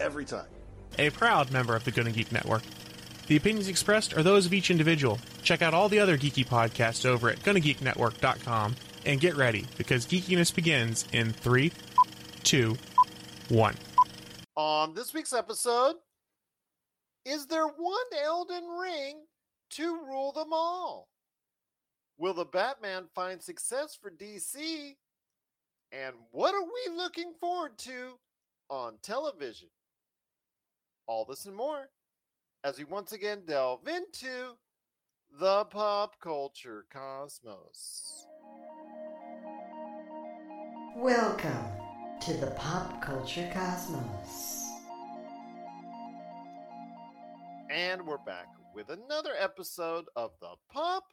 every time. A proud member of the Gonna Geek Network. The opinions expressed are those of each individual. Check out all the other geeky podcasts over at GonnaGeekNetwork.com and get ready because geekiness begins in three, two, one. On this week's episode, is there one Elden Ring to rule them all? Will the Batman find success for DC? And what are we looking forward to on television? All this and more as we once again delve into the pop culture cosmos. Welcome to the Pop Culture Cosmos. And we're back with another episode of the Pop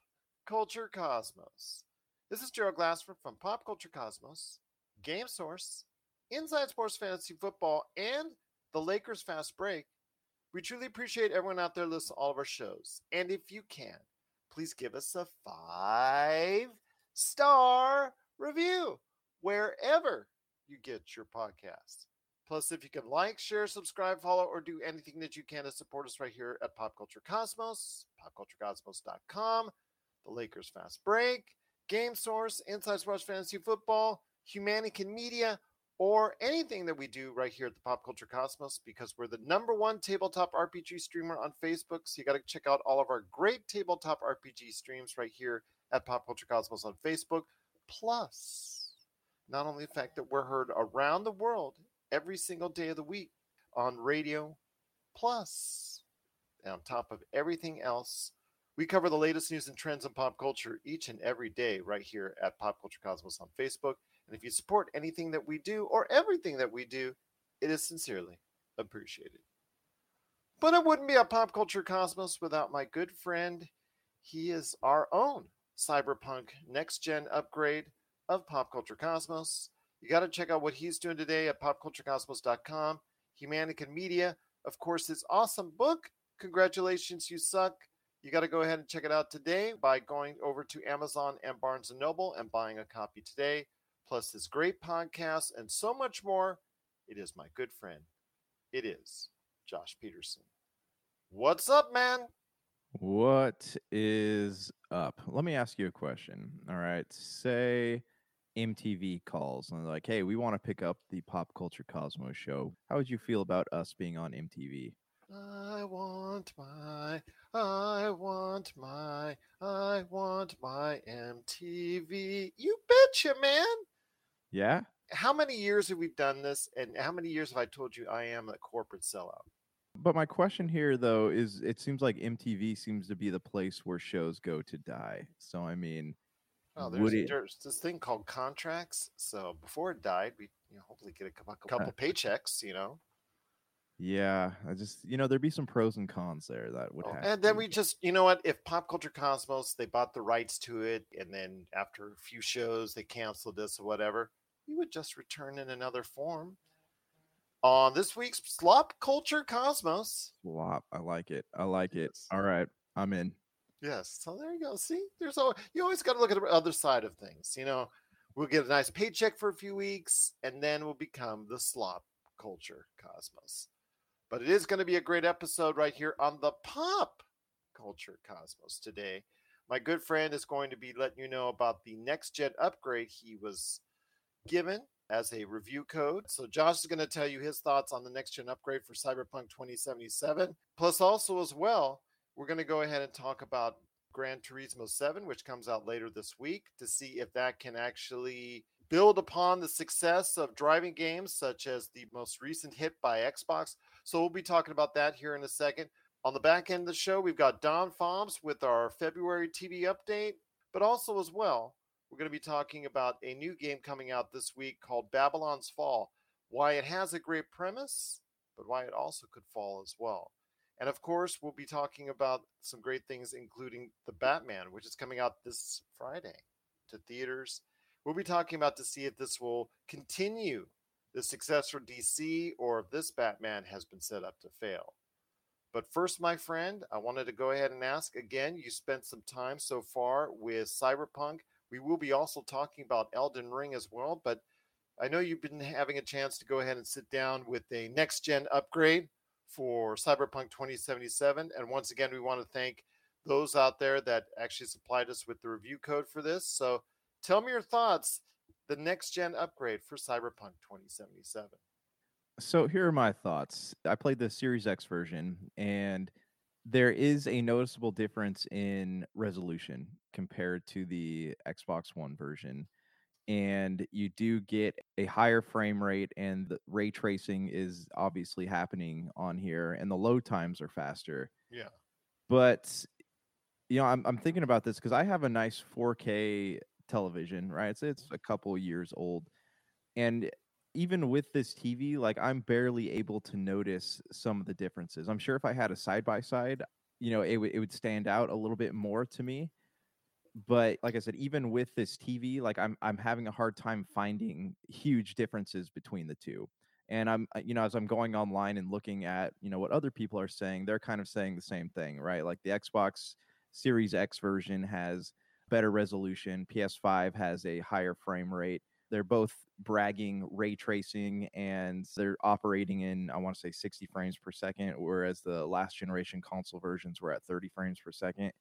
Culture Cosmos. This is Gerald Glassford from Pop Culture Cosmos, Game Source, Inside Sports Fantasy Football, and the Lakers Fast Break. We truly appreciate everyone out there listening to all of our shows. And if you can, please give us a five star review wherever you get your podcast. Plus, if you can like, share, subscribe, follow, or do anything that you can to support us right here at Pop Culture Cosmos, popculturecosmos.com, the Lakers Fast Break, Game Source, Inside Sports Fantasy Football, Humanican Media, or anything that we do right here at the Pop Culture Cosmos because we're the number one tabletop RPG streamer on Facebook. So you got to check out all of our great tabletop RPG streams right here at Pop Culture Cosmos on Facebook. Plus, not only the fact that we're heard around the world every single day of the week on radio, plus, and on top of everything else, we cover the latest news and trends in pop culture each and every day right here at Pop Culture Cosmos on Facebook. And if you support anything that we do or everything that we do, it is sincerely appreciated. But it wouldn't be a Pop Culture Cosmos without my good friend. He is our own cyberpunk next gen upgrade of Pop Culture Cosmos. You got to check out what he's doing today at popculturecosmos.com. Humanican Media, of course, his awesome book, Congratulations, You Suck. You got to go ahead and check it out today by going over to Amazon and Barnes and Noble and buying a copy today. Plus, this great podcast and so much more. It is my good friend. It is Josh Peterson. What's up, man? What is up? Let me ask you a question. All right. Say MTV calls and they're like, hey, we want to pick up the Pop Culture Cosmos show. How would you feel about us being on MTV? I want my, I want my, I want my MTV. You betcha, man. Yeah. How many years have we done this? And how many years have I told you I am a corporate sellout? But my question here, though, is it seems like MTV seems to be the place where shows go to die. So, I mean, Oh, there's, it, there's this thing called contracts. So before it died, we you know, hopefully get a couple, couple paychecks. You know, yeah, I just, you know, there'd be some pros and cons there that would Oh, have. and then we just you know what? If Pop Culture Cosmos they bought the rights to it, and then after a few shows they canceled this or whatever, we would just return in another form. On this week's Slop Culture Cosmos, Slop. I like it. I like it. All right. I'm in. Yes. So there you go. See, there's always, you always got to look at the other side of things. You know, we'll get a nice paycheck for a few weeks and then we'll become the slop culture cosmos. But it is going to be a great episode right here on the pop culture cosmos today. My good friend is going to be letting you know about the next gen upgrade he was given as a review code. So Josh is going to tell you his thoughts on the next gen upgrade for Cyberpunk 2077. Plus also as well, we're going to go ahead and talk about Gran Turismo 7, which comes out later this week, to see if that can actually build upon the success of driving games such as the most recent hit by Xbox. So we'll be talking about that here in a second. On the back end of the show, we've got Don Fobbs with our February TV update, but also as well, we're going to be talking about a new game coming out this week called Babylon's Fall. Why it has a great premise, but why it also could fall as well. And of course, we'll be talking about some great things, including The Batman, which is coming out this Friday to theaters. We'll be talking about to see if this will continue the success for DC or if this Batman has been set up to fail. But first, my friend, I wanted to go ahead and ask again. You spent some time so far with Cyberpunk. We will be also talking about Elden Ring as well, but I know you've been having a chance to go ahead and sit down with a next gen upgrade for Cyberpunk 2077. And once again, we want to thank those out there that actually supplied us with the review code for this. So tell me your thoughts the next gen upgrade for Cyberpunk 2077. So here are my thoughts. I played the Series X version, and there is a noticeable difference in resolution compared to the Xbox One version. And you do get a higher frame rate, and the ray tracing is obviously happening on here, and the load times are faster. Yeah. But you know, I'm I'm thinking about this because I have a nice 4K television, right? It's it's a couple years old, and even with this TV, like I'm barely able to notice some of the differences. I'm sure if I had a side by side, you know, it would it would stand out a little bit more to me. But like I said, even with this TV, like I'm I'm having a hard time finding huge differences between the two. And I'm uh, you know, as I'm going online and looking at, you know, what other people are saying, they're kind of saying the same thing, right? Like the Xbox Series X version has better resolution, PS5 has a higher frame rate they're both bragging ray tracing and they're operating in, I want to say 60 frames per second, whereas the last generation console versions were at 30 frames per second.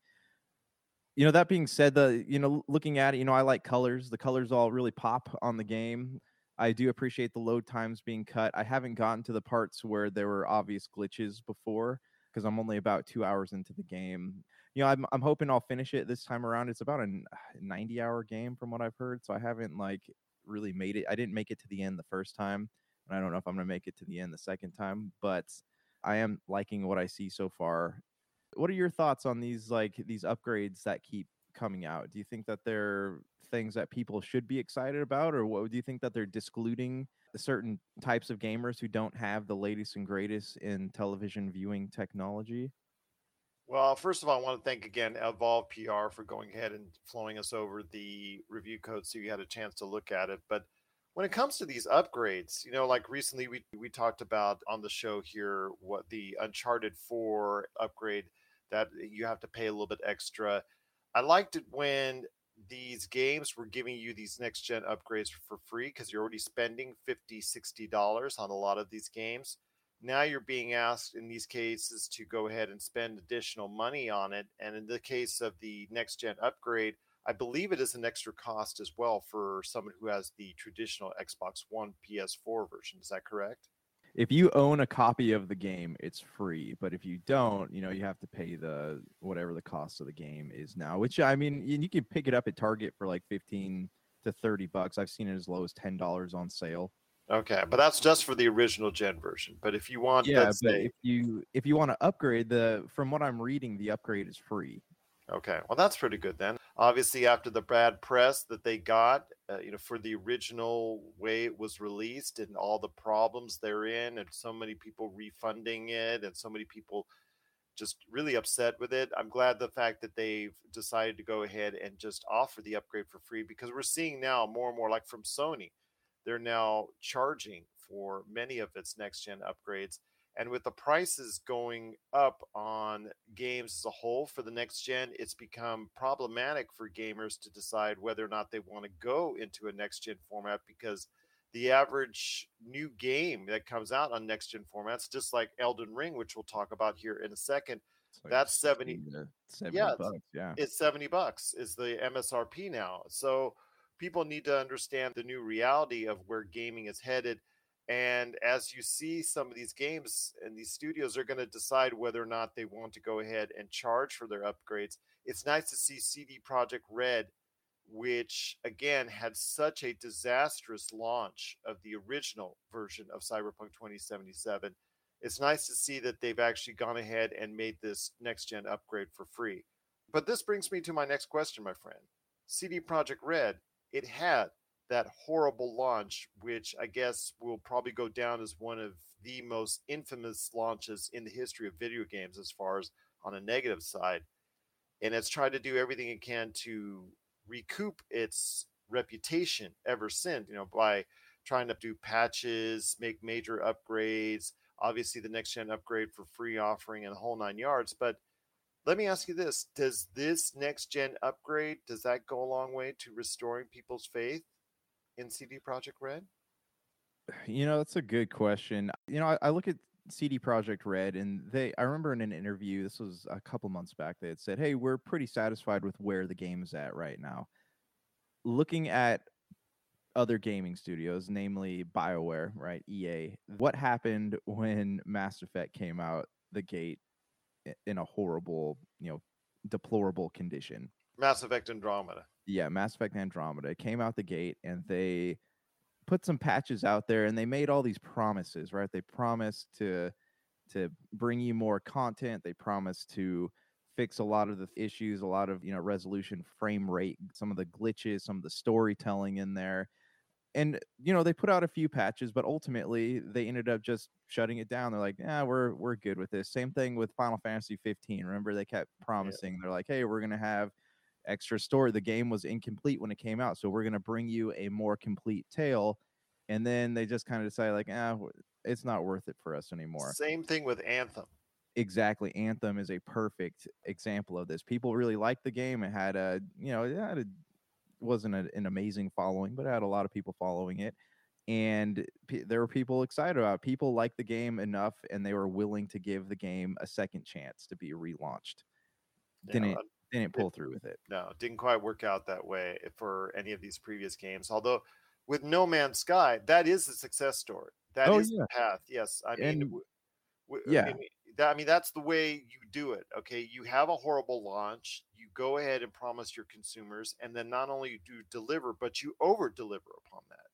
You know, that being said, the you know, looking at it, you know, I like colors. The colors all really pop on the game. I do appreciate the load times being cut. I haven't gotten to the parts where there were obvious glitches before because I'm only about two hours into the game. You know, I'm I'm hoping I'll finish it this time around. It's about a 90 hour game from what I've heard, so I haven't like really made it. I didn't make it to the end the first time, and I don't know if I'm going to make it to the end the second time, but I am liking what I see so far. What are your thoughts on these like these upgrades that keep coming out? Do you think that they're things that people should be excited about, or what do you think that they're discluding certain types of gamers who don't have the latest and greatest in television viewing technology? Well, first of all, I want to thank again Evolve PR for going ahead and flowing us over the review code so you had a chance to look at it. But when it comes to these upgrades, you know, like recently we, we talked about on the show here what the Uncharted 4 upgrade that you have to pay a little bit extra. I liked it when these games were giving you these next gen upgrades for free because you're already spending 50 60 dollars on a lot of these games now you're being asked in these cases to go ahead and spend additional money on it. And in the case of the next gen upgrade, I believe it is an extra cost as well for someone who has the traditional Xbox One PS4 version. Is that correct? If you own a copy of the game, it's free. But if you don't, you know, you have to pay the whatever the cost of the game is now, which I mean, you can pick it up at Target for like 15 to 30 bucks. I've seen it as low as $10 on sale. Okay, but that's just for the original gen version. But if you want, yeah, but say, if you if you want to upgrade the from what I'm reading, the upgrade is free. Okay, well that's pretty good then. Obviously, after the bad press that they got, uh, you know, for the original way it was released and all the problems therein, and so many people refunding it, and so many people just really upset with it. I'm glad the fact that they've decided to go ahead and just offer the upgrade for free because we're seeing now more and more like from Sony they're now charging for many of its next gen upgrades. And with the prices going up on games as a whole for the next gen, it's become problematic for gamers to decide whether or not they want to go into a next gen format because the average new game that comes out on next gen formats, just like Elden Ring, which we'll talk about here in a second, like that's 70, 70 yeah, bucks, yeah. It's 70 bucks is the MSRP now. So people need to understand the new reality of where gaming is headed. And as you see some of these games and these studios are going to decide whether or not they want to go ahead and charge for their upgrades. It's nice to see CD Projekt Red, which again had such a disastrous launch of the original version of Cyberpunk 2077. It's nice to see that they've actually gone ahead and made this next gen upgrade for free. But this brings me to my next question, my friend. CD Projekt Red it had that horrible launch, which I guess will probably go down as one of the most infamous launches in the history of video games, as far as on a negative side. And it's tried to do everything it can to recoup its reputation ever since, you know, by trying to do patches, make major upgrades, obviously the next gen upgrade for free offering and the whole nine yards. But let me ask you this does this next gen upgrade does that go a long way to restoring people's faith in CD Projekt Red You know, that's a good question. You know, I, I look at CD Projekt Red, and they. I remember in an interview, this was a couple months back, they had said, "Hey, we're pretty satisfied with where the game is at right now." Looking at other gaming studios, namely BioWare, right, EA, what happened when Mass Effect came out the gate in a horrible, you know, deplorable condition? mass effect andromeda yeah, Mass Effect Andromeda came out the gate and they put some patches out there and they made all these promises, right? They promised to to bring you more content. They promised to fix a lot of the issues, a lot of, you know, resolution, frame rate, some of the glitches, some of the storytelling in there. And you know, they put out a few patches, but ultimately they ended up just shutting it down. They're like, "Yeah, we're we're good with this." Same thing with Final Fantasy 15. Remember they kept promising. They're like, "Hey, we're going to have extra story. The game was incomplete when it came out, so we're going to bring you a more complete tale. And then they just kind of decided, like, ah, it's not worth it for us anymore. same thing with anthem Exactly. Anthem is a perfect example of this. People really liked the game. It had a, you know, it had a, wasn't a, an amazing following, but it had a lot of people following it. And p- there were people excited about it. People liked the game enough and they were willing to give the game a second chance to be relaunched. You Didn't didn't pull through with it. no didn't quite work out that way for any of these previous games although with no man's sky that is a success story That oh, is Oh, the path yes i mean And- w- w- I yeah. mean, that, I mean that's the way you do it okay you have a horrible launch you go ahead and promise your consumers and then not only do you deliver but you over deliver upon that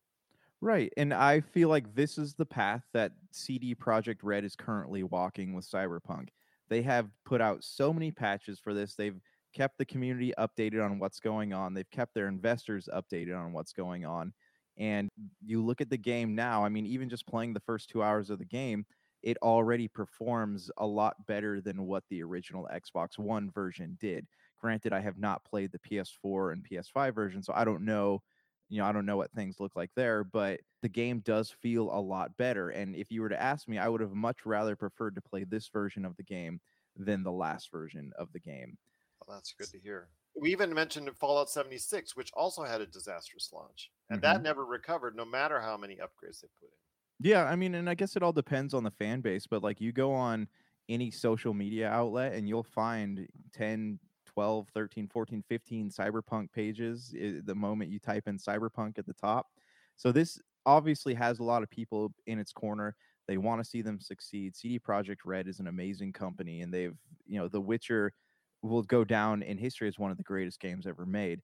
Right. And I feel like this is the path that CD Projekt Red is currently walking with Cyberpunk. They have put out so many patches for this. They've kept the community updated on what's going on. They've kept their investors updated on what's going on. And you look at the game now, I mean, even just playing the first two hours of the game, it already performs a lot better than what the original Xbox One version did. Granted, I have not played the PS4 and PS5 version, so I don't know you know, I don't know what things look like there, but the game does feel a lot better. And if you were to ask me, I would have much rather preferred to play this version of the game than the last version of the game. well, that's good to hear we even mentioned fallout 76 which also had a disastrous launch and that Mhm. never recovered no matter how many upgrades they put in Yeah, I mean, and I guess it all depends on the fan base, but like you go on any social media outlet and you'll find 10, 12, 13, 14, 15 cyberpunk pages eh, the moment you type in cyberpunk at the top. So this obviously has a lot of people in its corner. They want to see them succeed. CD Projekt Red is an amazing company and they've, you know, The Witcher will go down in history as one of the greatest games ever made.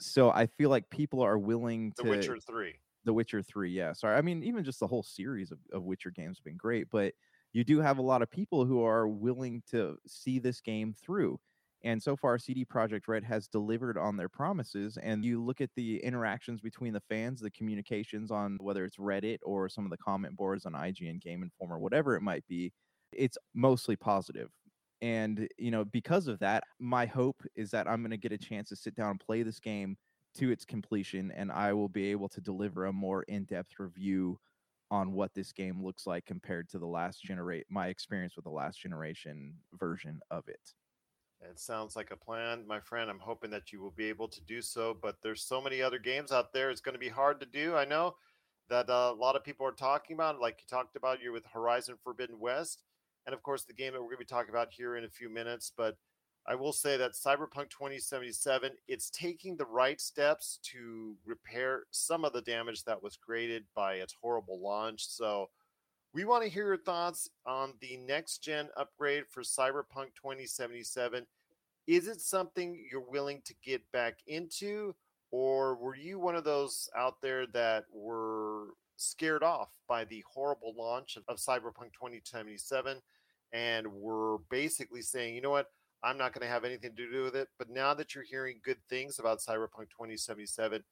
So I feel like people are willing to the witcher 3 the Witcher 3, yeah. Sorry. I mean, even just the whole series of, of Witcher games have been great, but you do have a lot of people who are willing to see this game through. And so far, CD Projekt Red has delivered on their promises. And you look at the interactions between the fans, the communications on whether it's Reddit or some of the comment boards on IGN, Game Informer, whatever it might be, it's mostly positive. And, you know, because of that, my hope is that I'm going to get a chance to sit down and play this game to its completion and I will be able to deliver a more in-depth review on what this game looks like compared to the last generate my experience with the last generation version of it. It sounds like a plan, my friend. I'm hoping that you will be able to do so. But there's so many other games out there. It's going to be hard to do. I know that uh, a lot of people are talking about, like you talked about, you're with Horizon Forbidden West, and of course the game that we're going to be talking about here in a few minutes. But I will say that Cyberpunk 2077, it's taking the right steps to repair some of the damage that was created by its horrible launch. So we want to hear your thoughts on the next gen upgrade for Cyberpunk 2077. Is it something you're willing to get back into, or were you one of those out there that were scared off by the horrible launch of, of Cyberpunk 2077 and were basically saying, you know what, I'm not going to have anything to do with it. But now that you're hearing good things about Cyberpunk 2077,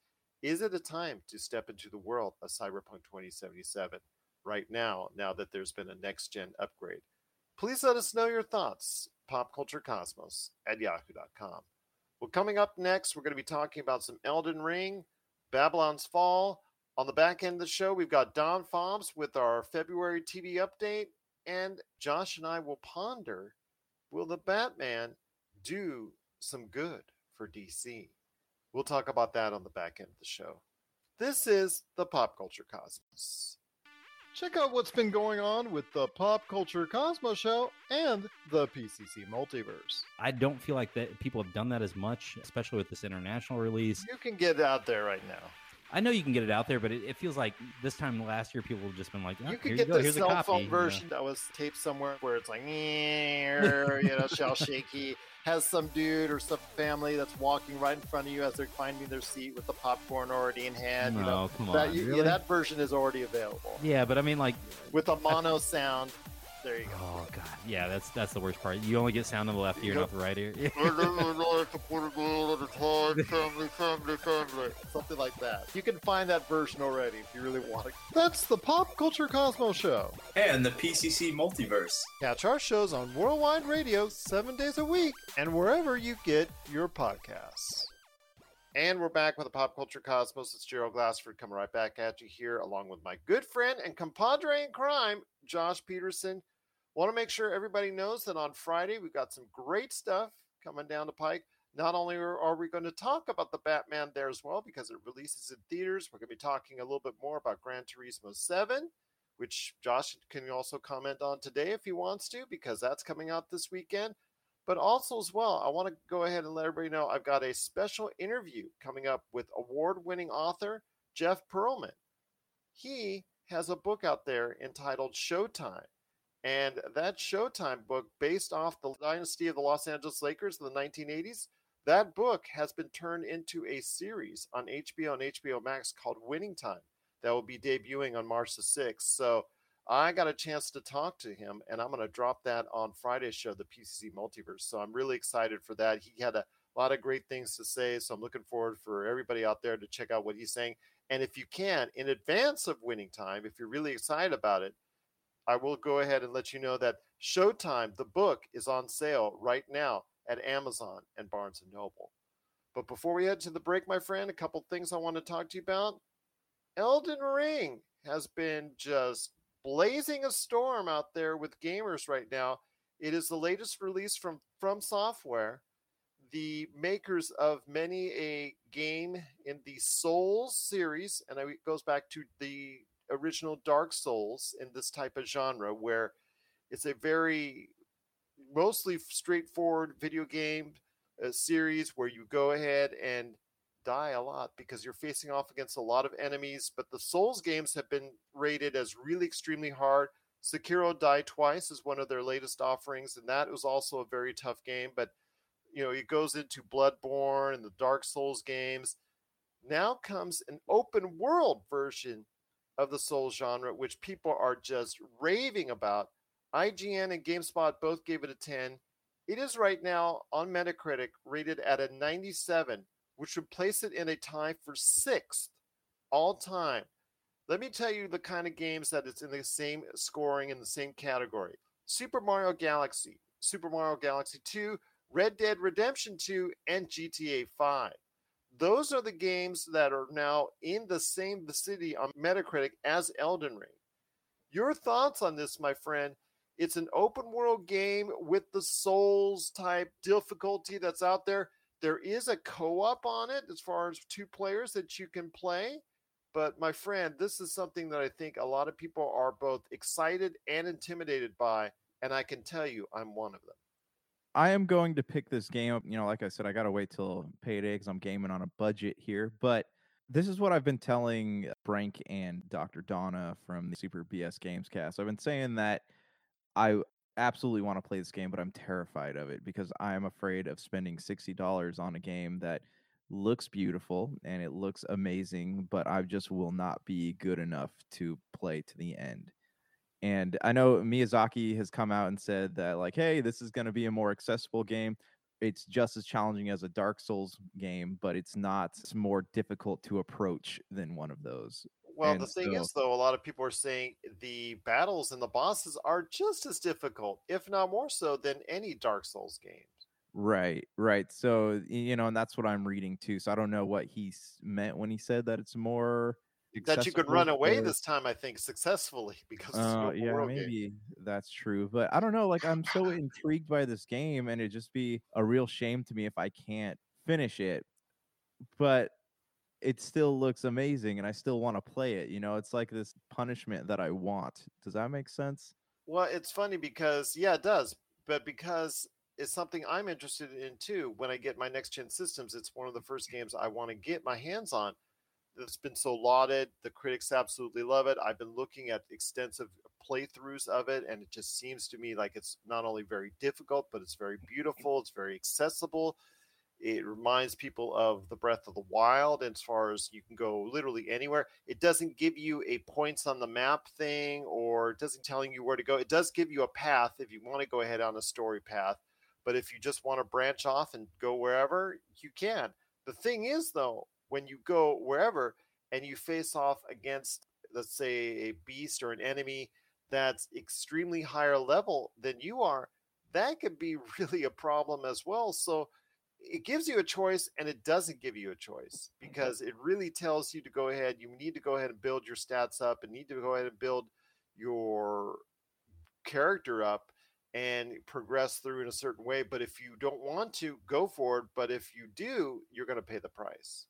Is it a time to step into the world of Cyberpunk 2077 right now, now that there's been a next gen upgrade? Please let us know your thoughts. PopCultureCosmos at yahoo.com. Well, coming up next, we're going to be talking about some Elden Ring, Babylon's Fall. On the back end of the show, we've got Don Fobbs with our February TV update, and Josh and I will ponder will the Batman do some good for DC? We'll talk about that on the back end of the show. This is the Pop Culture Cosmos. Check out what's been going on with the Pop Culture Cosmos show and the PCC Multiverse. I don't feel like that people have done that as much, especially with this international release. You can get out there right now. I know you can get it out there, but it, it feels like this time last year people have just been like, oh, you here could get go, the here's cell phone you know. version that was taped somewhere where it's like, you know, shell shaky. Has some dude or some family that's walking right in front of you as they're finding their seat with the popcorn already in hand. you know, No, come that, on, you- yeah, that version is already available Yeah, but I mean, like, with a mono sound. There you go. oh god, yeah, that's that's the worst part. You only get sound on the left ear, Yep. not the right ear. Something like that. You can find that version already if you really want it. That's the Pop Culture Cosmos Show. and the PCC Multiverse. Catch our shows on Worldwide Radio seven days a week and wherever you get your podcasts. And we're back with the Pop Culture Cosmos. It's Gerald Glassford coming right back at you here, along with my good friend and compadre in crime, Josh Peterson. Want to make sure everybody knows that on Friday we've got some great stuff coming down the pike. Not only are we going to talk about the Batman there as well because it releases in theaters, we're going to be talking a little bit more about Gran Turismo 7, which Josh can also comment on today if he wants to, because that's coming out this weekend. But also, as well, I want to go ahead and let everybody know I've got a special interview coming up with award winning author Jeff Pearlman. He has a book out there entitled Showtime. And that Showtime book, based off the dynasty of the Los Angeles Lakers in the 1980s, that book has been turned into a series on HBO and HBO Max called Winning Time that will be debuting on March the 6th. So I got a chance to talk to him, and I'm going to drop that on Friday's show, the PCC Multiverse. So I'm really excited for that. He had a lot of great things to say, so I'm looking forward for everybody out there to check out what he's saying. And if you can, in advance of winning time, if you're really excited about it, I will go ahead and let you know that Showtime, the book, is on sale right now at Amazon and Barnes and Noble. But before we head to the break, my friend, a couple things I want to talk to you about. Elden Ring has been just blazing a storm out there with gamers right now. It is the latest release from From Software, the makers of many a game in the Souls series, and it goes back to the original Dark Souls in this type of genre, where it's a very mostly straightforward video game uh, series where you go ahead and die a lot because you're facing off against a lot of enemies. But the Souls games have been rated as really extremely hard. Sekiro Die Twice is one of their latest offerings, and that was also a very tough game. But you know, it goes into Bloodborne and the Dark Souls games. Now comes an open world version of the Souls genre, which people are just raving about. IGN and GameSpot both gave it a 10. It is right now on Metacritic rated at a 97, which would place it in a tie for sixth all time. Let me tell you the kind of games that it's in the same scoring in the same category Super Mario Galaxy, Super Mario Galaxy 2, Red Dead Redemption 2, and GTA 5. Those are the games that are now in the same vicinity on Metacritic as Elden Ring. Your thoughts on this, my friend? It's an open world game with the Souls type difficulty that's out there. There is a co op on it as far as two players that you can play. But my friend, this is something that I think a lot of people are both excited and intimidated by. And I can tell you, I'm one of them. I am going to pick this game up. You know, like I said, I got to wait till payday because I'm gaming on a budget here. But this is what I've been telling uh, Frank and Dr. Donna from the Super BS Games cast. I've been saying that I absolutely want to play this game, but I'm terrified of it because I am afraid of spending $60 on a game that looks beautiful and it looks amazing, but I just will not be good enough to play to the end. And I know Miyazaki has come out and said that, like, hey, this is going to be a more accessible game. it's just as challenging as a Dark Souls game, but it's not it's more difficult to approach than one of those. Well, And the thing so- is, though, a lot of people are saying the battles and the bosses are just as difficult, if not more so, than any Dark Souls game. Right, right. So you know, and that's what I'm reading too. So I don't know what he meant when he said that it's more That you could run away for- this time, I think, successfully because Uh, yeah, world game. maybe that's true, but I don't know. Like, I'm so intrigued by this game, and it'd just be a real shame to me if I can't finish it. But it still looks amazing, and I still want to play it. You know, it's like this punishment that I want. Does that make sense? Well, it's funny because yeah, it does, but because it's something I'm interested in too. When I get my next gen systems, it's one of the first games I want to get my hands on. It's been so lauded. The critics absolutely love it. I've been looking at extensive playthroughs of it, and it just seems to me like it's not only very difficult, but it's very beautiful. It's very accessible. It reminds people of the Breath of the Wild as far as you can go literally anywhere. It doesn't give you a points on the map thing or it doesn't telling you where to go. It does give you a path if you want to go ahead on a story path. But if you just want to branch off and go wherever, you can. The thing is though, when you go wherever and you face off against let's say a beast or an enemy that's extremely higher level than you are, that could be really a problem as well. So it gives you a choice and it doesn't give you a choice mm-hmm. because it really tells you to go ahead you need to go ahead and build your stats up and need to go ahead and build your character up and progress through in a certain way but if you don't want to go for it but if you do you're going to pay the price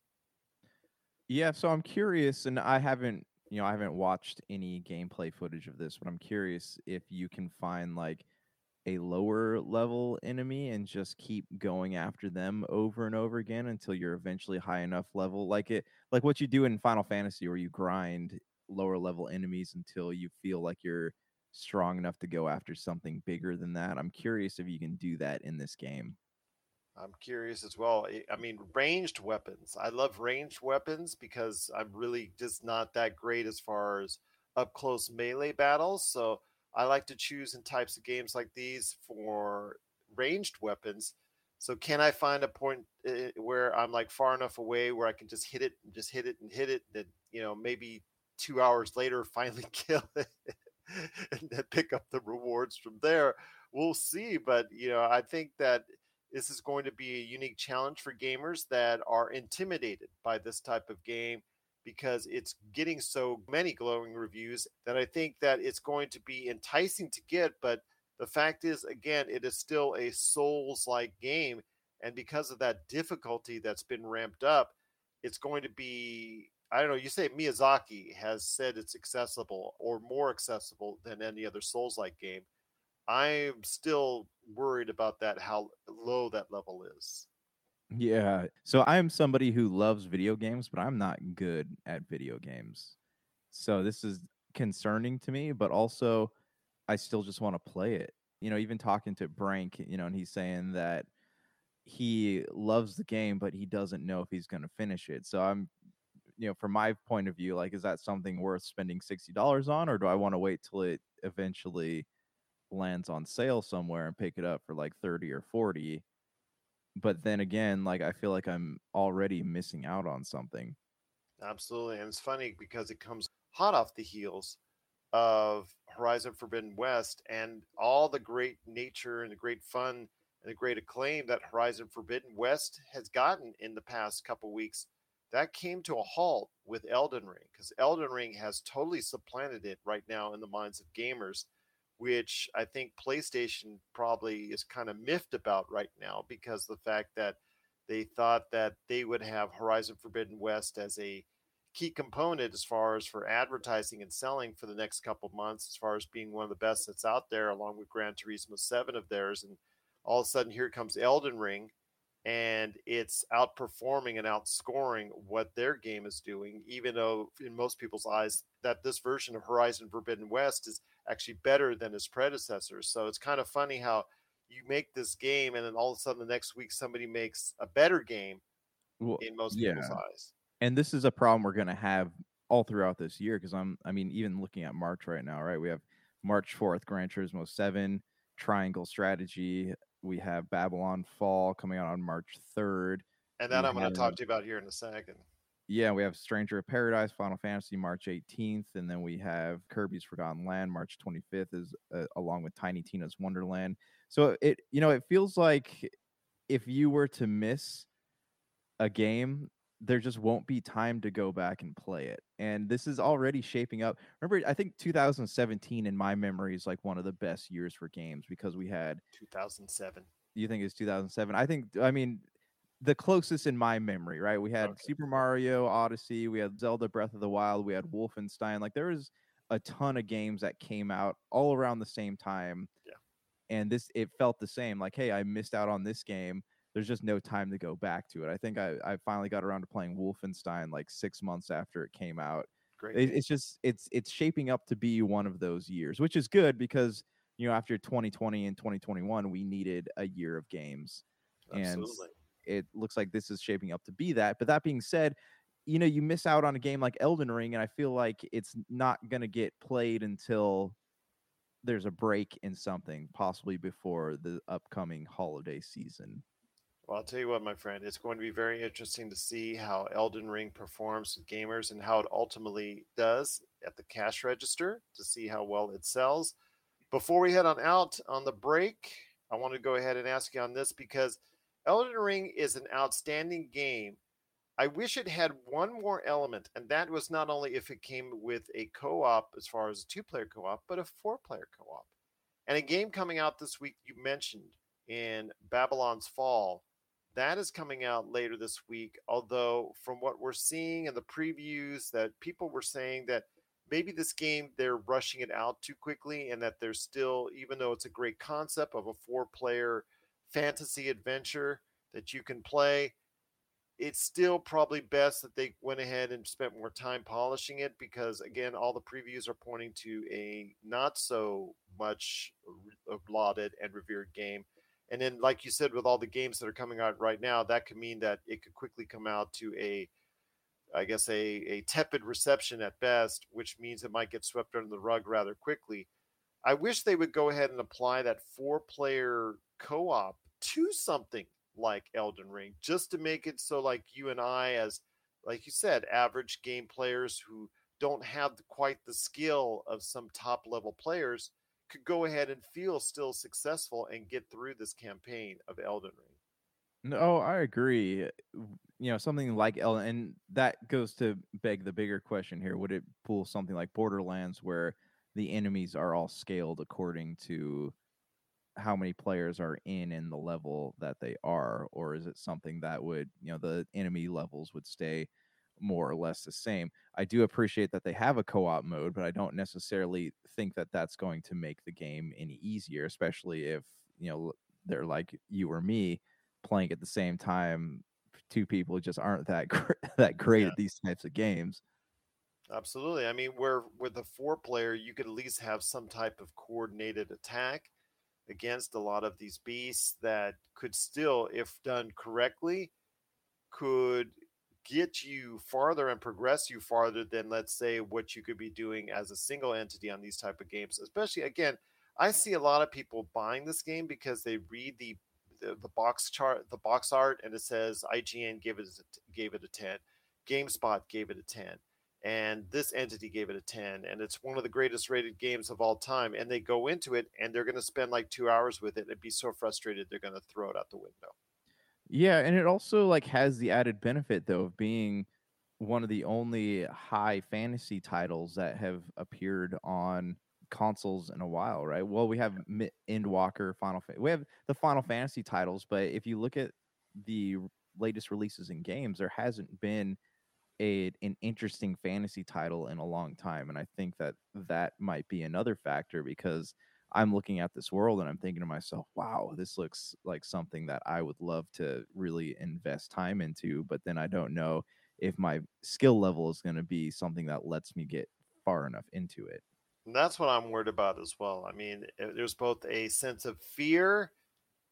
Yeah, so I'm curious, and I haven't, you know, I haven't watched any gameplay footage of this, but I'm curious if you can find like a lower level enemy and just keep going after them over and over again until you're eventually high enough level, like it, like what you do in Final Fantasy, where you grind lower level enemies until you feel like you're strong enough to go after something bigger than that. I'm curious if you can do that in this game. I'm curious as well. I- I mean, ranged weapons. I love ranged weapons because I'm really just not that great as far as up close melee battles. So I like to choose in types of games like these for ranged weapons. So can I find a point uh, where I'm like far enough away where I can just hit it and just hit it and hit it that you know maybe two hours later finally kill it and then pick up the rewards from there. We'll see, but you know I think that this is going to be a unique challenge for gamers that are intimidated by this type of game because it's getting so many glowing reviews that I think that it's going to be enticing to get. But the fact is, again, it is still a Souls like game. And because of that difficulty that's been ramped up, it's going to be, I don't know, you say Miyazaki has said it's accessible or more accessible than any other Souls like game. I'm still worried about that, how low that level is. Yeah. So I am somebody who loves video games, but I'm not good at video games. So this is concerning to me, but also I still just want to play it. You know, even talking to Frank, you know, and he's saying that he loves the game, but he doesn't know if he's going to finish it. So I'm, you know, from my point of view, like, is that something worth spending $60 on, or do I want to wait till it eventually lands on sale somewhere and pick it up for like 30 or 40? but then again like i feel like i'm already missing out on something Absolutely. And it's funny because it comes hot off the heels of Horizon Forbidden West and all the great nature and the great fun and the great acclaim that Horizon Forbidden West has gotten in the past couple weeks. That came to a halt with Elden Ring because Elden Ring has totally supplanted it right now in the minds of gamers, which I think PlayStation probably is kind of miffed about right now because the fact that they thought that they would have Horizon Forbidden West as a key component as far as for advertising and selling for the next couple months, as far as being one of the best that's out there, along with Gran Turismo 7 of theirs. And all of a sudden, here comes Elden Ring, and it's outperforming and outscoring what their game is doing, even though, in most people's eyes, that this version of Horizon Forbidden West is actually better than his predecessors. So it's kind of funny how you make this game, and then all of a sudden the next week somebody makes a better game well, in most yeah. people's eyes. and this is a problem we're going to have all throughout this year because i'm i mean even looking at march right now right we have march 4th gran turismo 7 triangle strategy We have Babylon Fall coming out on March 3rd. And that We I'm going to talk to you about here in a second. Yeah, we have Stranger of Paradise, Final Fantasy, March 18th, and then we have Kirby's Forgotten Land, March 25th, is uh, along with Tiny Tina's Wonderland. So it, you know, it feels like if you were to miss a game, there just won't be time to go back and play it. And this is already shaping up. Remember, I think 2017 in my memory is like one of the best years for games because we had 2007. you think it's 2007 i think i mean the closest in my memory right we had Okay. super mario odyssey we had zelda breath of the wild we had mm-hmm. wolfenstein like there was a ton of games that came out all around the same time Yeah. and this it felt the same like hey i missed out on this game there's just no time to go back to it i think i, I finally got around to playing wolfenstein like six months after it came out Great. it, it's just it's it's shaping up to be one of those years which is good because you know after 2020 and 2021 we needed a year of games and Absolutely. It looks like this is shaping up to be that but that being said you know you miss out on a game like elden ring and i feel like it's not going to get played until there's a break in something possibly before the upcoming holiday season Well, I'll tell you what, my friend, it's going to be very interesting to see how Elden Ring performs with gamers and how it ultimately does at the cash register to see how well it sells. Before we head on out on the break, I want to go ahead and ask you on this because Elden Ring is an outstanding game. I wish it had one more element, and that was not only if it came with a co op as far as a two player co op, but a four player co op. And a game coming out this week you mentioned in Babylon's Fall that is coming out later this week. Although, from what we're seeing in the previews, that people were saying that maybe this game they're rushing it out too quickly, and that there's still, even though it's a great concept of a four-player fantasy adventure that you can play, it's still probably best that they went ahead and spent more time polishing it because, again, all the previews are pointing to a not so much uh, lauded and revered game. And then, like you said, with all the games that are coming out right now, that could mean that it could quickly come out to a, I guess, a, a tepid reception at best, which means it might get swept under the rug rather quickly. I wish they would go ahead and apply that four player co op to something like Elden Ring, just to make it so, like you and I, as like you said, average game players who don't have quite the skill of some top level players could go ahead and feel still successful and get through this campaign of Elden Ring. No, I agree. Eh, you know, something like Elden, and that goes to beg the bigger question here: Would it pull something like Borderlands, where the enemies are all scaled according to how many players are in and the level that they are, or is it something that would, you know, the enemy levels would stay more or less the same? I do appreciate that they have a co-op mode, but I don't necessarily think that that's going to make the game any easier, especially if you know they're like you or me playing at the same time two people just aren't that gr- that great Yeah. at these types of games Absolutely. I mean, where with a four player, you could at least have some type of coordinated attack against a lot of these beasts that could still, if done correctly, could get you farther and progress you farther than let's say what you could be doing as a single entity on these type of games especially again i see a lot of people buying this game because they read the the, the box chart the box art and it says ign gave it gave it a 10 gamespot gave it a 10 and this entity gave it a 10 and it's one of the greatest rated games of all time and they go into it and they're going to spend like two hours with it and be so frustrated they're going to throw it out the window. Yeah and it also like has the added benefit though of being one of the only high fantasy titles that have appeared on consoles in a while right? Well we have endwalker final Fa- we have the final fantasy titles but if you look at the latest releases in games there hasn't been a an interesting fantasy title in a long time and i think that that might be another factor because i'm looking at this world and i'm thinking to myself wow this looks like something that i would love to really invest time into but then i don't know if my skill level is going to be something that lets me get far enough into it And that's what I'm worried about as well. I mean, eh, there's both a sense of fear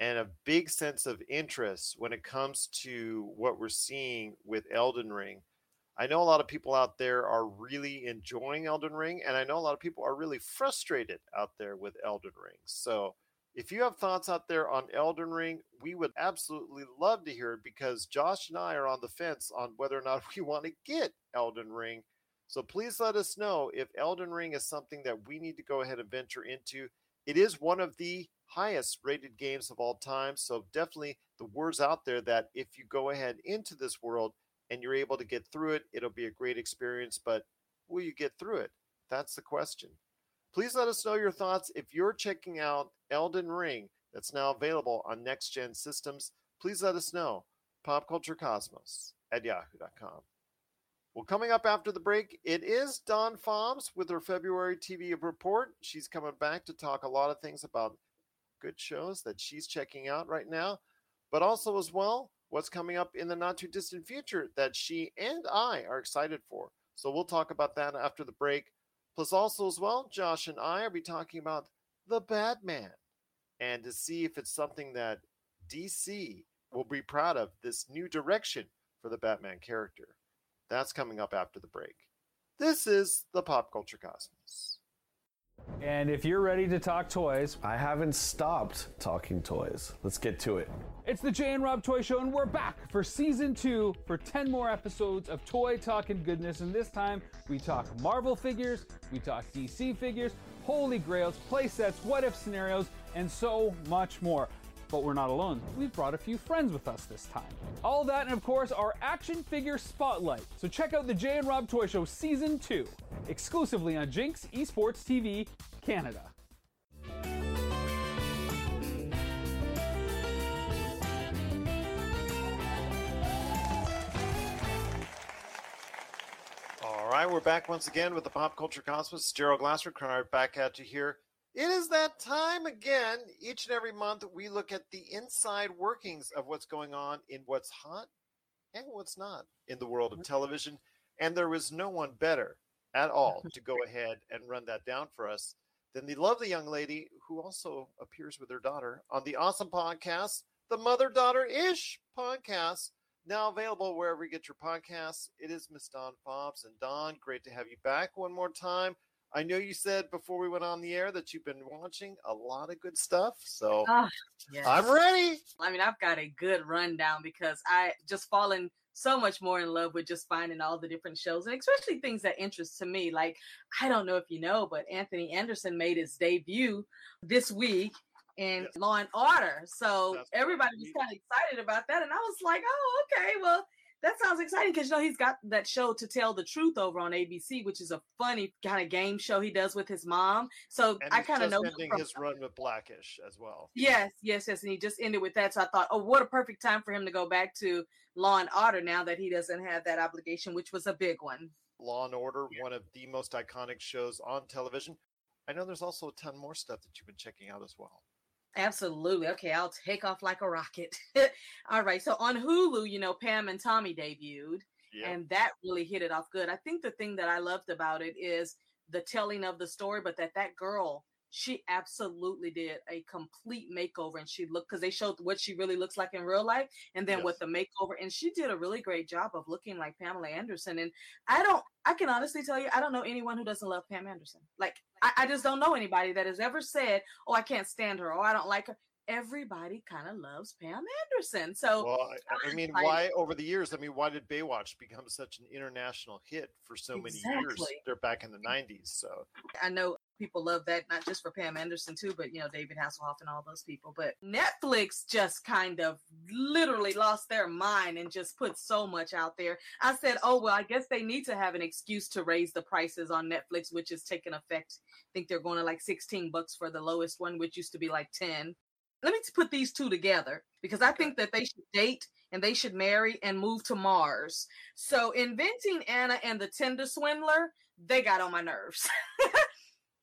and a big sense of interest when it comes to what we're seeing with Elden Ring. I know a lot of people out there are really enjoying Elden Ring, and I know a lot of people are really frustrated out there with Elden Ring. So If you have thoughts out there on Elden Ring, we would absolutely love to hear it because Josh and I are on the fence on whether or not we want to get Elden Ring. So please let us know if Elden Ring is something that we need to go ahead and venture into. It is one of the highest rated games of all time. So definitely the word's out there that if you go ahead into this world and you're able to get through it, it'll be a great experience. But will you get through it? That's the question. Please let us know your thoughts if you're checking out Elden Ring that's now available on next gen systems. Please let us know. PopCultureCosmos at yahoo.com. Well, coming up after the break, it is Dawn Fobbs with her February TV report. She's coming back to talk a lot of things about good shows that she's checking out right now, but also as well what's coming up in the not too distant future that she and I are excited for. So we'll talk about that after the break. Plus, also as well, Josh and I will be talking about the Batman and to see if it's something that DC will be proud of this new direction for the Batman character. That's coming up after the break. This is the Pop Culture Cosmos. And if you're ready to talk toys, I haven't stopped talking toys. Let's get to it. It's the Jay and Rob Toy Show, and we're back for season two for 10 more episodes of toy talking goodness. And this time we talk Marvel figures, we talk DC figures, holy grails, play sets, what if scenarios, and so much more. But we're not alone. We've brought a few friends with us this time. All that, and of course, our action figure spotlight. So check out the Jay and Rob Toy Show Season 2, exclusively on Jinx Esports TV Canada. All right, we're back once again with the Pop Culture Cosmos. Gerald Glassford, Cronard back at you here. It is that time again. Each and every month, we look at the inside workings of what's going on in what's hot and what's not in the world of mm-hmm. television. And there was no one better at all to go ahead and run that down for us than the lovely young lady who also appears with her daughter on the awesome podcast, the Mother Daughter Ish podcast, now available wherever you get your podcasts. It is Miss Dawn Fobbs. And Dawn, great to have you back one more time. I know you said before we went on the air that you've been watching a lot of good stuff. So Oh, yes. I'm ready. I mean, I've got a good rundown because I just fallen so much more in love with just finding all the different shows and especially things that interest to me. Like, I don't know if you know, but Anthony Anderson made his debut this week in Law and Order. So everybody was kind of excited about that. And I was like, oh, okay, well, that sounds exciting because you know he's got that show to tell the truth over on ABC, which is a funny kind of game show he does with his mom. So And I kind of know ending from- his run with Blackish as well. Yes, yes, yes. And he just ended with that. So I thought, oh, what a perfect time for him to go back to Law and Order now that he doesn't have that obligation, which was a big one. Law and Order, one of the most iconic shows on television. I know there's also a ton more stuff that you've been checking out as well. Absolutely. Okay, I'll take off like a rocket. All right. So on Hulu, you know, Pam and Tommy debuted, Yeah. and that really hit it off good. I think the thing that I loved about it is the telling of the story, but that that girl, she absolutely did a complete makeover, and she looked because they showed what she really looks like in real life, and then with the makeover, and she did a really great job of looking like Pamela Anderson. And I don't, I can honestly tell you, I don't know anyone who doesn't love Pam Anderson. Like, I, I just don't know anybody that has ever said, "Oh, I can't stand her," or "I don't like her." Everybody kind of loves Pam Anderson. So, Well, I, I mean, like- why over the years? I mean, why did Baywatch become such an international hit for so many years? They're back in the '90s, so I know people love that not just for Pam Anderson too, but you know David Hasselhoff and all those people. But Netflix just kind of literally lost their mind and just put so much out there. I said, oh well, I guess they need to have an excuse to raise the prices on Netflix, which is taking effect. I think they're going to like sixteen bucks for the lowest one, which used to be like ten. Let me put these two together because I think that they should date and they should marry and move to Mars. So, inventing Anna and the Tinder Swindler, they got on my nerves.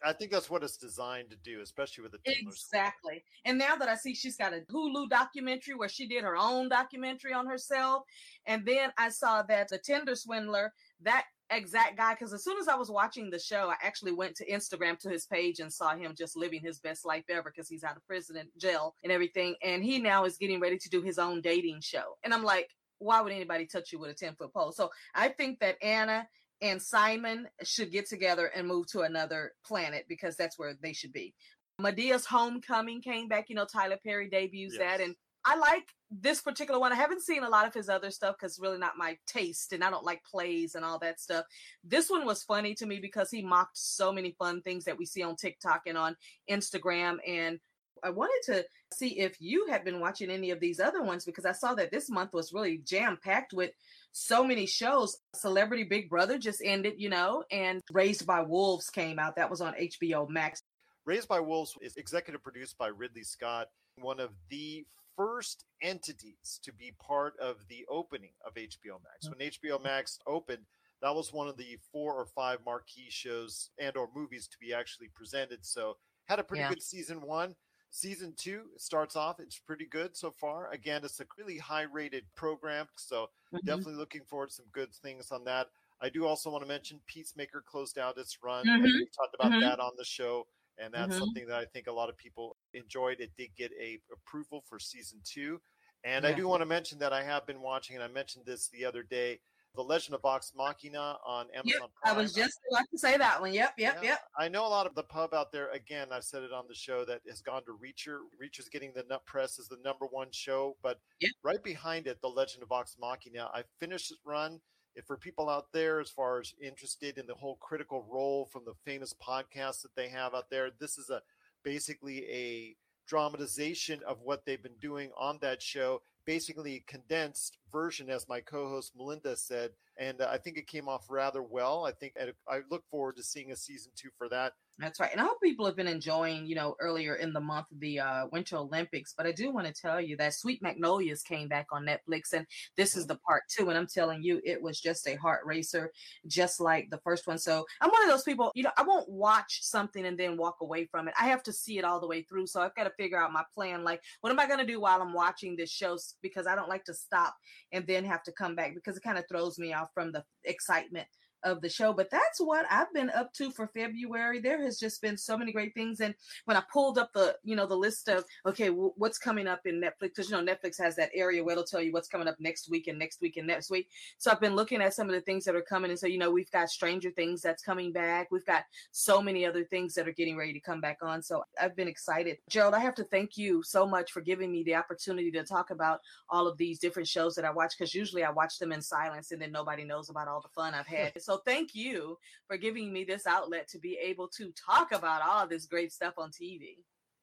I think that's what it's designed to do, especially with the Exactly. And now that I see she's got a Hulu documentary where she did her own documentary on herself. And then I saw that the Tinder Swindler, that exact guy, because as soon as I was watching the show, I actually went to Instagram to his page and saw him just living his best life ever because he's out of prison and jail and everything. And he now is getting ready to do his own dating show. And I'm like, why would anybody touch you with a 10 foot pole? So I think that Anna and Simon should get together and move to another planet because that's where they should be. Madea's Homecoming came back. You know, Tyler Perry debuts that, and I like this particular one. I haven't seen a lot of his other stuff because really not my taste, and I don't like plays and all that stuff. This one was funny to me because he mocked so many fun things that we see on TikTok and on Instagram. And I wanted to see if you had been watching any of these other ones because I saw that this month was really jam packed with so many shows. Celebrity Big Brother just ended, you know, and Raised by Wolves came out. That was on HBO Max. Raised by Wolves is executive produced by Ridley Scott, one of the first entities to be part of the opening of HBO Max. When HBO mm-hmm. Max opened, that was one of the four or five marquee shows and or movies to be actually presented. So had a pretty Yeah. good season one. Season two starts off, it's pretty good so far. Again, it's a really high rated program. So Mhm. definitely looking forward to some good things on that. I do also want to mention Peacemaker closed out its run. Mhm. We talked about Mhm. that on the show, and that's Mhm. something that I think a lot of people enjoyed. It did get a approval for season two, and I do want to mention that I have been watching, and I mentioned this the other day, The Legend of Vox Machina on Amazon Yep, Prime. I was just about to say that one. Yep, yep, Yeah. yep. I know a lot of the pub out there. Again, I've said it on the show that has gone to Reacher. Reacher's getting the nut press as the number one show, but right behind it, The Legend of Vox Machina. I finished its run. If for people out there, as far as interested in the whole critical role from the famous podcasts that they have out there, this is a basically a dramatization of what they've been doing on that show. Basically, condensed version, as my co-host Melinda said, and uh, I think it came off rather well. I think I look forward to seeing a season two for that. That's right. And I hope people have been enjoying, you know, earlier in the month the uh, Winter Olympics. But I do want to tell you that Sweet Magnolias came back on Netflix, and this is the part two. And I'm telling you, it was just a heart racer, just like the first one. So I'm one of those people, you know, I won't watch something and then walk away from it. I have to see it all the way through. So I've got to figure out my plan. Like, what am I going to do while I'm watching this show? Because I don't like to stop and then have to come back because it kind of throws me off from the excitement of the show. But that's what I've been up to for February. There has just been so many great things. And when I pulled up the, you know, the list of okay, w- what's coming up in Netflix, because you know Netflix has that area where it'll tell you what's coming up next week and next week and next week. So I've been looking at some of the things that are coming, and so you know we've got Stranger Things that's coming back. We've got so many other things that are getting ready to come back on. So I've been excited. Gerald, I have to thank you so much for giving me the opportunity to talk about all of these different shows that I watch because usually I watch them in silence and then nobody knows about all the fun I've had. so thank you for giving me this outlet to be able to talk about all this great stuff on TV.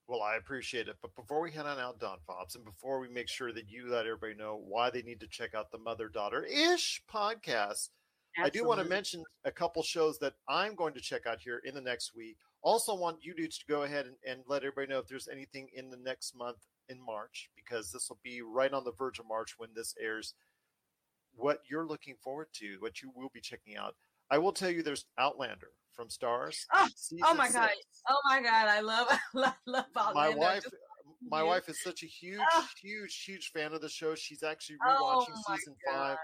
Well, I appreciate it. But before we head on out, Dawn Fobbs, and before we make sure that you let everybody know why they need to check out the Mother Daughter Ish podcast, I do want to mention a couple shows that I'm going to check out here in the next week. Also, want you dudes to go ahead and, and let everybody know if there's anything in the next month in March, because this will be right on the verge of March when this airs. What you're looking forward to, what you will be checking out. I will tell you there's Outlander from Starz. Oh, oh season my god! Oh my god! I love, love, love my wife my wife is such a huge Ah. huge huge fan of the show she's actually Oh rewatching my season five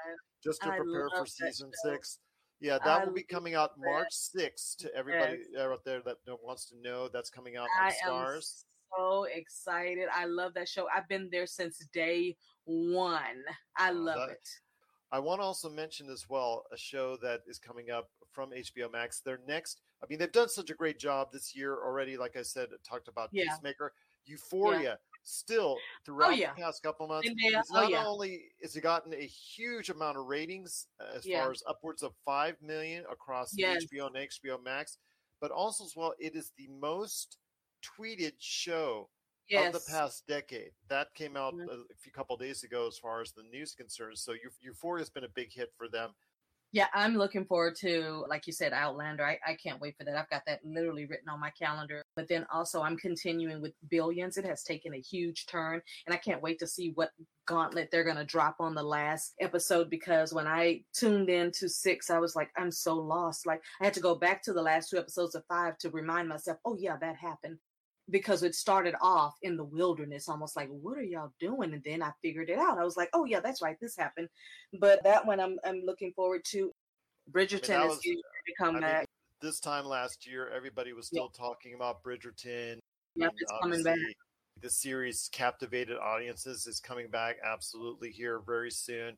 just to I prepare for season show. six yeah that I will be coming out march 6th to everybody out there that wants to know that's coming out on I am Starz so excited. I love that show. I've been there since day one. I love that- it. I want to also mention as well a show that is coming up from HBO Max. Their next, I mean, they've done such a great job this year already. Like I said, I talked about Yeah. Peacemaker, Euphoria. Still, throughout yeah. the past couple months, Zendaya, it's oh, not yeah. only has it gotten a huge amount of ratings, uh, as Yeah. far as upwards of five million across Yes. HBO and HBO Max, but also as well, it is the most tweeted show of the past decade. That came out Mhm. a, a few couple days ago, as far as the news concerns. So Euphoria has been a big hit for them. Yeah, I'm looking forward to, like you said, Outlander. I, I can't wait for that. I've got that literally written on my calendar. But then also, I'm continuing with Billions. It has taken a huge turn, and I can't wait to see what gauntlet they're going to drop on the last episode because when I tuned in to six, I was like, I'm so lost. Like, I had to go back to the last two episodes of five to remind myself, oh, yeah, that happened. Because it started off in the wilderness, almost like, what are y'all doing? And then I figured it out. I was like, oh, yeah, that's right, this happened. But that one I'm, I'm looking forward to. Bridgerton that is was- getting to come I mean, back. this time last year, everybody was still talking about Bridgerton. It's coming back. The series captivated audiences is coming back absolutely here very soon.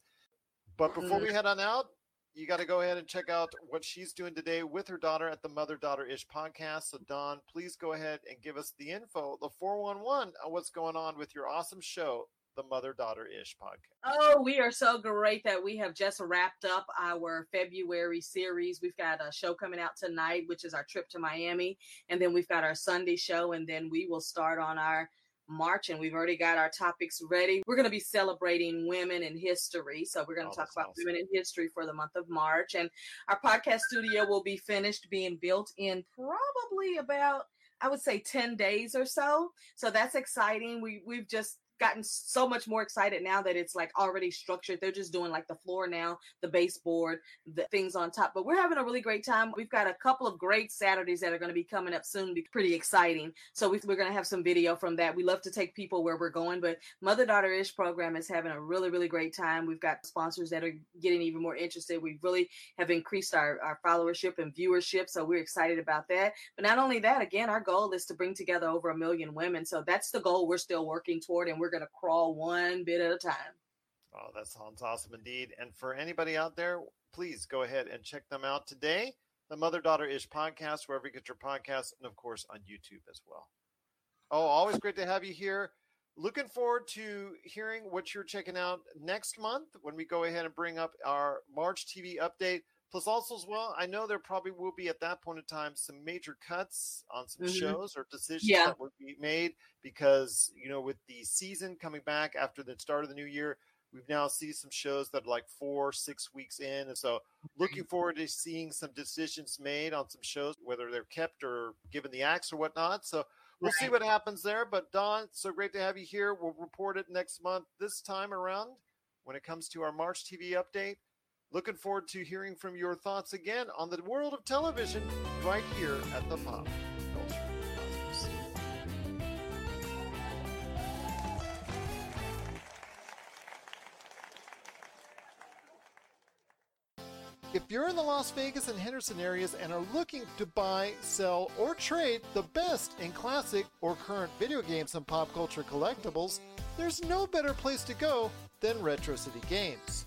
But before Mhm. we head on out, you got to go ahead and check out what she's doing today with her daughter at the Mother Daughter Ish podcast. So, Dawn, please go ahead and give us the info, the 411 on what's going on with your awesome show, the Mother Daughter Ish podcast. Oh, we are so great that we have just wrapped up our February series. We've got a show coming out tonight, which is our trip to Miami. And then we've got our Sunday show. And then we will start on our March, and we've already got our topics ready. We're going to be celebrating women in history. So, we're going to Oh, talk about awesome. women in history for the month of March. And our podcast studio will be finished being built in probably about, I would say, 10 days or so. So, that's exciting. We, we've just gotten so much more excited now that it's like already structured. They're just doing like the floor now, the baseboard, the things on top. But we're having a really great time. We've got a couple of great Saturdays that are going to be coming up soon. Be pretty exciting. So we, we're going to have some video from that. We love to take people where we're going, but Mother Daughter Ish program is having a really really great time. We've got sponsors that are getting even more interested. We really have increased our our followership and viewership, so we're excited about that. But not only that, again, our goal is to bring together over a million women. So that's the goal we're still working toward, and we're going to crawl one bit at a time. Oh, that sounds awesome indeed. And for anybody out there, please go ahead and check them out today. The Mother Daughter Ish podcast, wherever you get your podcasts, and of course on YouTube as well. Oh, always great to have you here. Looking forward to hearing what you're checking out next month when we go ahead and bring up our March TV update. Plus, also as well, I know there probably will be at that point in time some major cuts on some Mhm. shows or decisions Yeah. that would be made because you know with the season coming back after the start of the new year, we've now seen some shows that are like four, six weeks in, and so looking forward to seeing some decisions made on some shows, whether they're kept or given the axe or whatnot. So we'll see what happens there. But Dawn, so great to have you here. We'll report it next month. This time around, when it comes to our March TV update, looking forward to hearing from your thoughts again on the world of television right here at the Pop Culture Cosmos. If you're in the Las Vegas and Henderson areas and are looking to buy, sell, or trade the best in classic or current video games and pop culture collectibles, there's no better place to go than Retro City Games.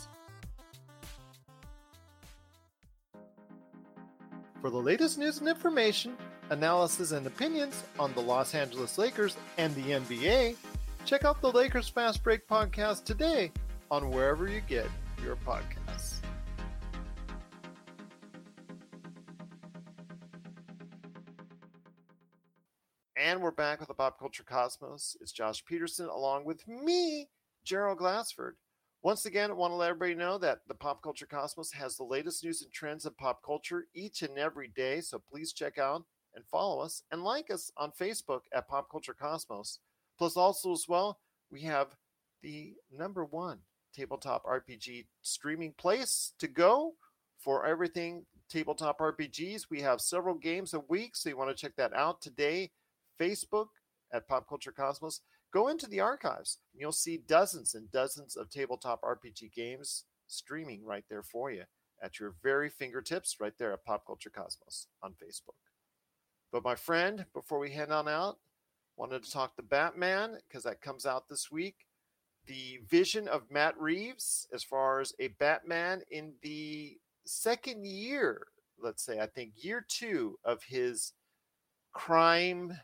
For the latest news and information, analysis and opinions on the Los Angeles Lakers and the NBA, check out the Lakers Fast Break podcast today on wherever you get your podcasts. And we're back with the Pop Culture Cosmos. It's Josh Peterson along with me, Gerald Glassford. Once again, I want to let everybody know that the Pop Culture Cosmos has the latest news and trends in pop culture each and every day. So please check out and follow us and like us on Facebook at Pop Culture Cosmos. Plus, also as well, we have the number one tabletop RPG streaming place to go for everything tabletop RPGs. We have several games a week, so you want to check that out today. Facebook at Pop Culture Cosmos. Go into the archives and you'll see dozens and dozens of tabletop RPG games streaming right there for you at your very fingertips, right there at Pop Culture Cosmos on Facebook. But my friend, before we head on out, wanted to talk to Batman because that comes out this week. The vision of Matt Reeves as far as a Batman in the second year, let's say, I think year two of his crime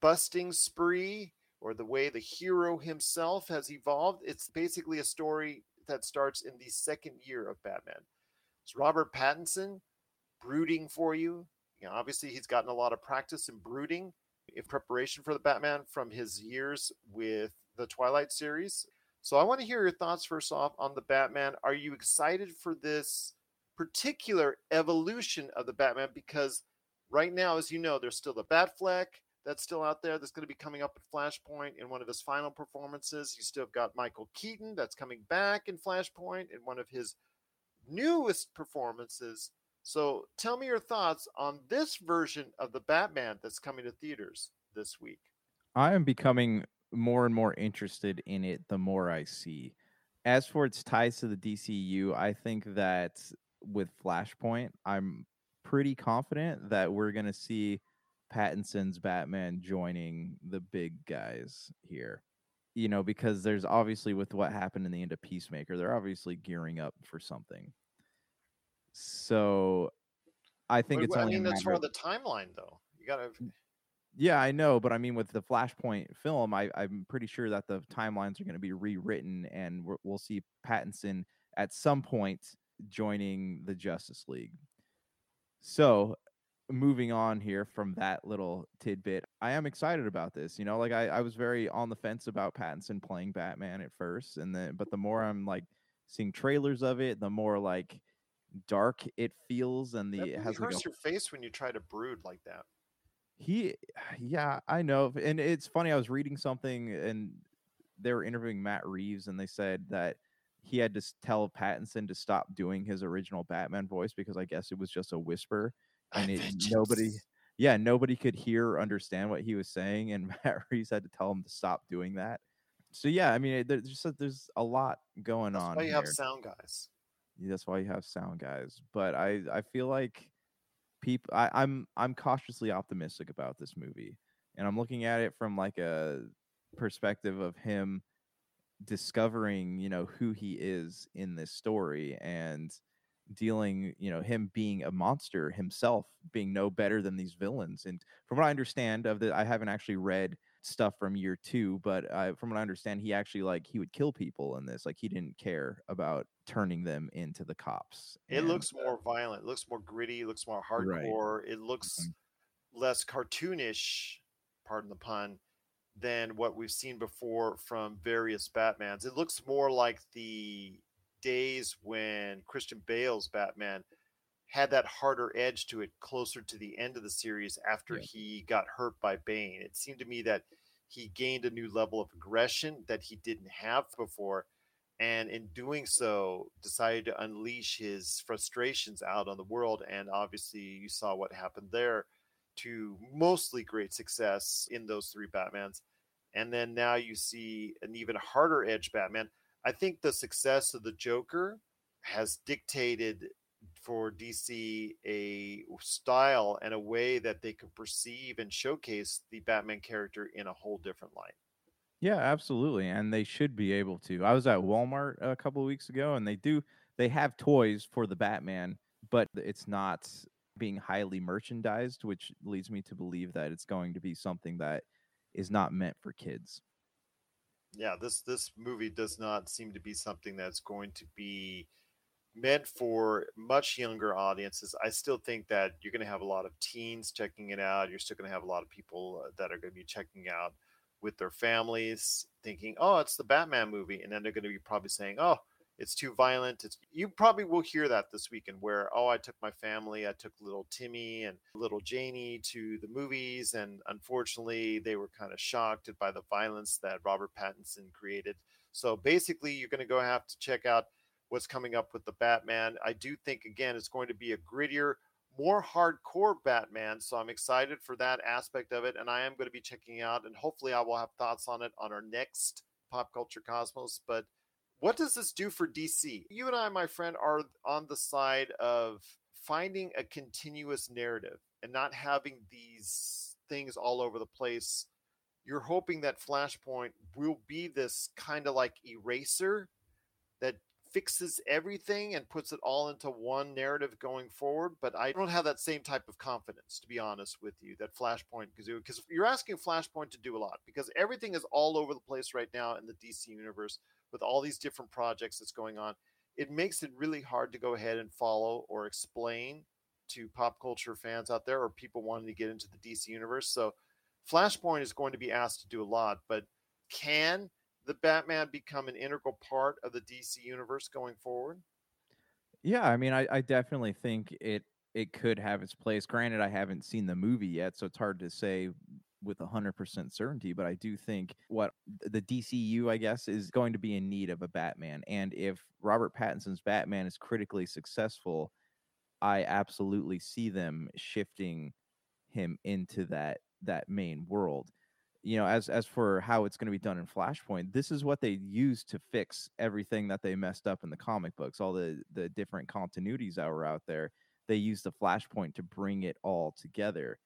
busting spree or the way the hero himself has evolved. It's basically a story that starts in the second year of Batman. It's Robert Pattinson brooding for you. You know, obviously he's gotten a lot of practice in brooding in preparation for the Batman from his years with the Twilight series. So I want to hear your thoughts first off on the Batman. Are you excited for this particular evolution of the Batman? Because right now, as you know, there's still the Batfleck that's still out there that's going to be coming up at Flashpoint in one of his final performances. You still have got Michael Keaton that's coming back in Flashpoint in one of his newest performances. So tell me your thoughts on this version of the Batman that's coming to theaters this week. I am becoming more and more interested in it the more I see. As for its ties to the DCU, I think that with Flashpoint, I'm pretty confident that we're going to see Pattinson's Batman joining the big guys here. You know, because there's obviously with what happened in the end of Peacemaker, they're obviously gearing up for something. So I think Wait, it's I only mean, that's for of- the timeline, though. You gotta. yeah, I know, but I mean, with the Flashpoint film, I, I'm pretty sure that the timelines are going to be rewritten, and we'll see Pattinson at some point joining the Justice League. So, moving on here from that little tidbit, I am excited about this. You know, like I, I was very on the fence about Pattinson playing Batman at first, and then, but the more I'm like seeing trailers of it, the more like dark it feels, and the That it has like a your face when you try to brood like that. he yeah i know and it's funny i was reading something and they were interviewing matt reeves and they said that he had to tell pattinson to stop doing his original batman voice because i guess it was just a whisper and it, nobody yeah nobody could hear or understand what he was saying and matt reeves had to tell him to stop doing that so yeah i mean there's just a, there's a lot going on. That's on why you have sound guys. Yeah, that's why you have sound guys. But I I feel like people I, I'm I'm cautiously optimistic about this movie. And I'm looking at it from like a perspective of him discovering, you know, who he is in this story and dealing, you know, him being a monster himself, being no better than these villains. And from what I understand of the I haven't actually read stuff from year two, but I, from what I understand, he actually like he would kill people in this. Like he didn't care about turning them into the cops. It And, looks uh, more violent. It looks more gritty. It looks more Right. hardcore. It looks less cartoonish, pardon the pun, than what we've seen before from various Batmans. It looks more like the days when Christian Bale's Batman had that harder edge to it closer to the end of the series after he got hurt by Bane. It seemed to me that he gained a new level of aggression that he didn't have before and in doing so decided to unleash his frustrations out on the world and obviously you saw what happened there to mostly great success in those three batmans and then now you see an even harder edge batman i think the success of the joker has dictated for dc a style and a way that they can perceive and showcase the batman character in a whole different light Yeah, absolutely, and they should be able to. I was at Walmart a couple of weeks ago, and they do they have toys for the Batman, but it's not being highly merchandised, which leads me to believe that it's going to be something that is not meant for kids. Yeah this this movie does not seem to be something that's going to be meant for much younger audiences. I still think that you're going to have a lot of teens checking it out. You're still going to have a lot of people uh, that are going to be checking out with their families thinking oh it's the batman movie and then they're going to be probably saying oh it's too violent it's you probably will hear that this weekend where oh i took my family i took little timmy and little janie to the movies and unfortunately they were kind of shocked by the violence that robert pattinson created. So basically you're going to go have to check out what's coming up with the batman. I do think again it's going to be a grittier more hardcore batman so i'm excited for that aspect of it and i am going to be checking out and hopefully i will have thoughts on it on our next pop culture cosmos but what does this do for DC? You and I, my friend, are on the side of finding a continuous narrative and not having these things all over the place. You're hoping that Flashpoint will be this kind of like eraser that fixes everything and puts it all into one narrative going forward. But I don't have that same type of confidence, to be honest with you, that Flashpoint because you're asking Flashpoint to do a lot because everything is all over the place right now in the DC universe with all these different projects that's going on. It makes it really hard to go ahead and follow or explain to pop culture fans out there or people wanting to get into the DC universe. So Flashpoint is going to be asked to do a lot, but can the Batman become an integral part of the DC universe going forward? Yeah, I mean, I, I definitely think it it could have its place. Granted, I haven't seen the movie yet, so it's hard to say with 100% certainty, but I do think what the DCU, I guess, is going to be in need of a Batman. And if Robert Pattinson's Batman is critically successful, I absolutely see them shifting him into that that main world. You know, as as for how it's going to be done in Flashpoint, this is what they use to fix everything that they messed up in the comic books, all the the different continuities that were out there. They use the Flashpoint to bring it all together.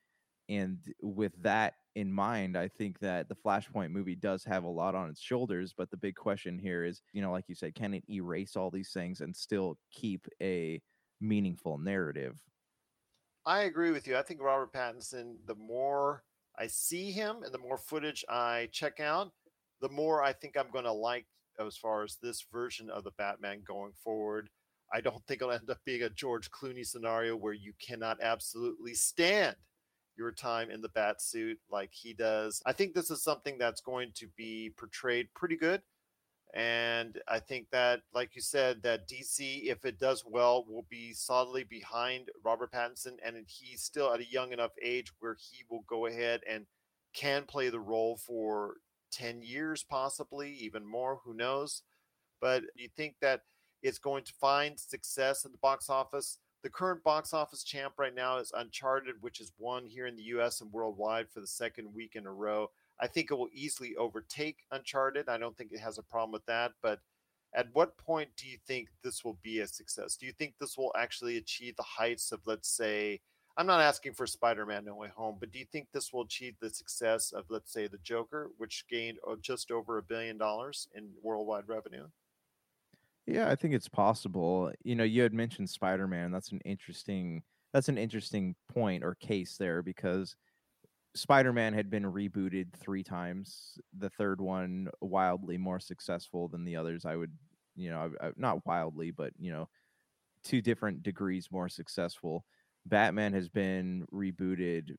And with that in mind, I think that the Flashpoint movie does have a lot on its shoulders. But the big question here is, you know, like you said, can it erase all these things and still keep a meaningful narrative? I agree with you. I think Robert Pattinson, the more I see him and the more footage I check out, the more I think I'm going to like as far as this version of the Batman going forward. I don't think it'll end up being a George Clooney scenario where you cannot absolutely stand your time in the bat suit like he does. I think this is something that's going to be portrayed pretty good. And I think that, like you said, that DC, if it does well, will be solidly behind Robert Pattinson. And he's still at a young enough age where he will go ahead and can play the role for 10 years, possibly even more. Who knows? But you think that it's going to find success in the box office? The current box office champ right now is Uncharted, which is won here in the US and worldwide for the second week in a row. I think it will easily overtake Uncharted. I don't think it has a problem with that. But at what point do you think this will be a success? Do you think this will actually achieve the heights of, let's say, I'm not asking for Spider Man No Way Home, but do you think this will achieve the success of, let's say, The Joker, which gained just over a billion dollars in worldwide revenue? Yeah, I think it's possible. You know, you had mentioned Spider Man. That's an interesting. That's an interesting point or case there because Spider-Man had been rebooted three times. The third one wildly more successful than the others. I would, you know, I, I, not wildly, but you know, two different degrees more successful. Batman has been rebooted.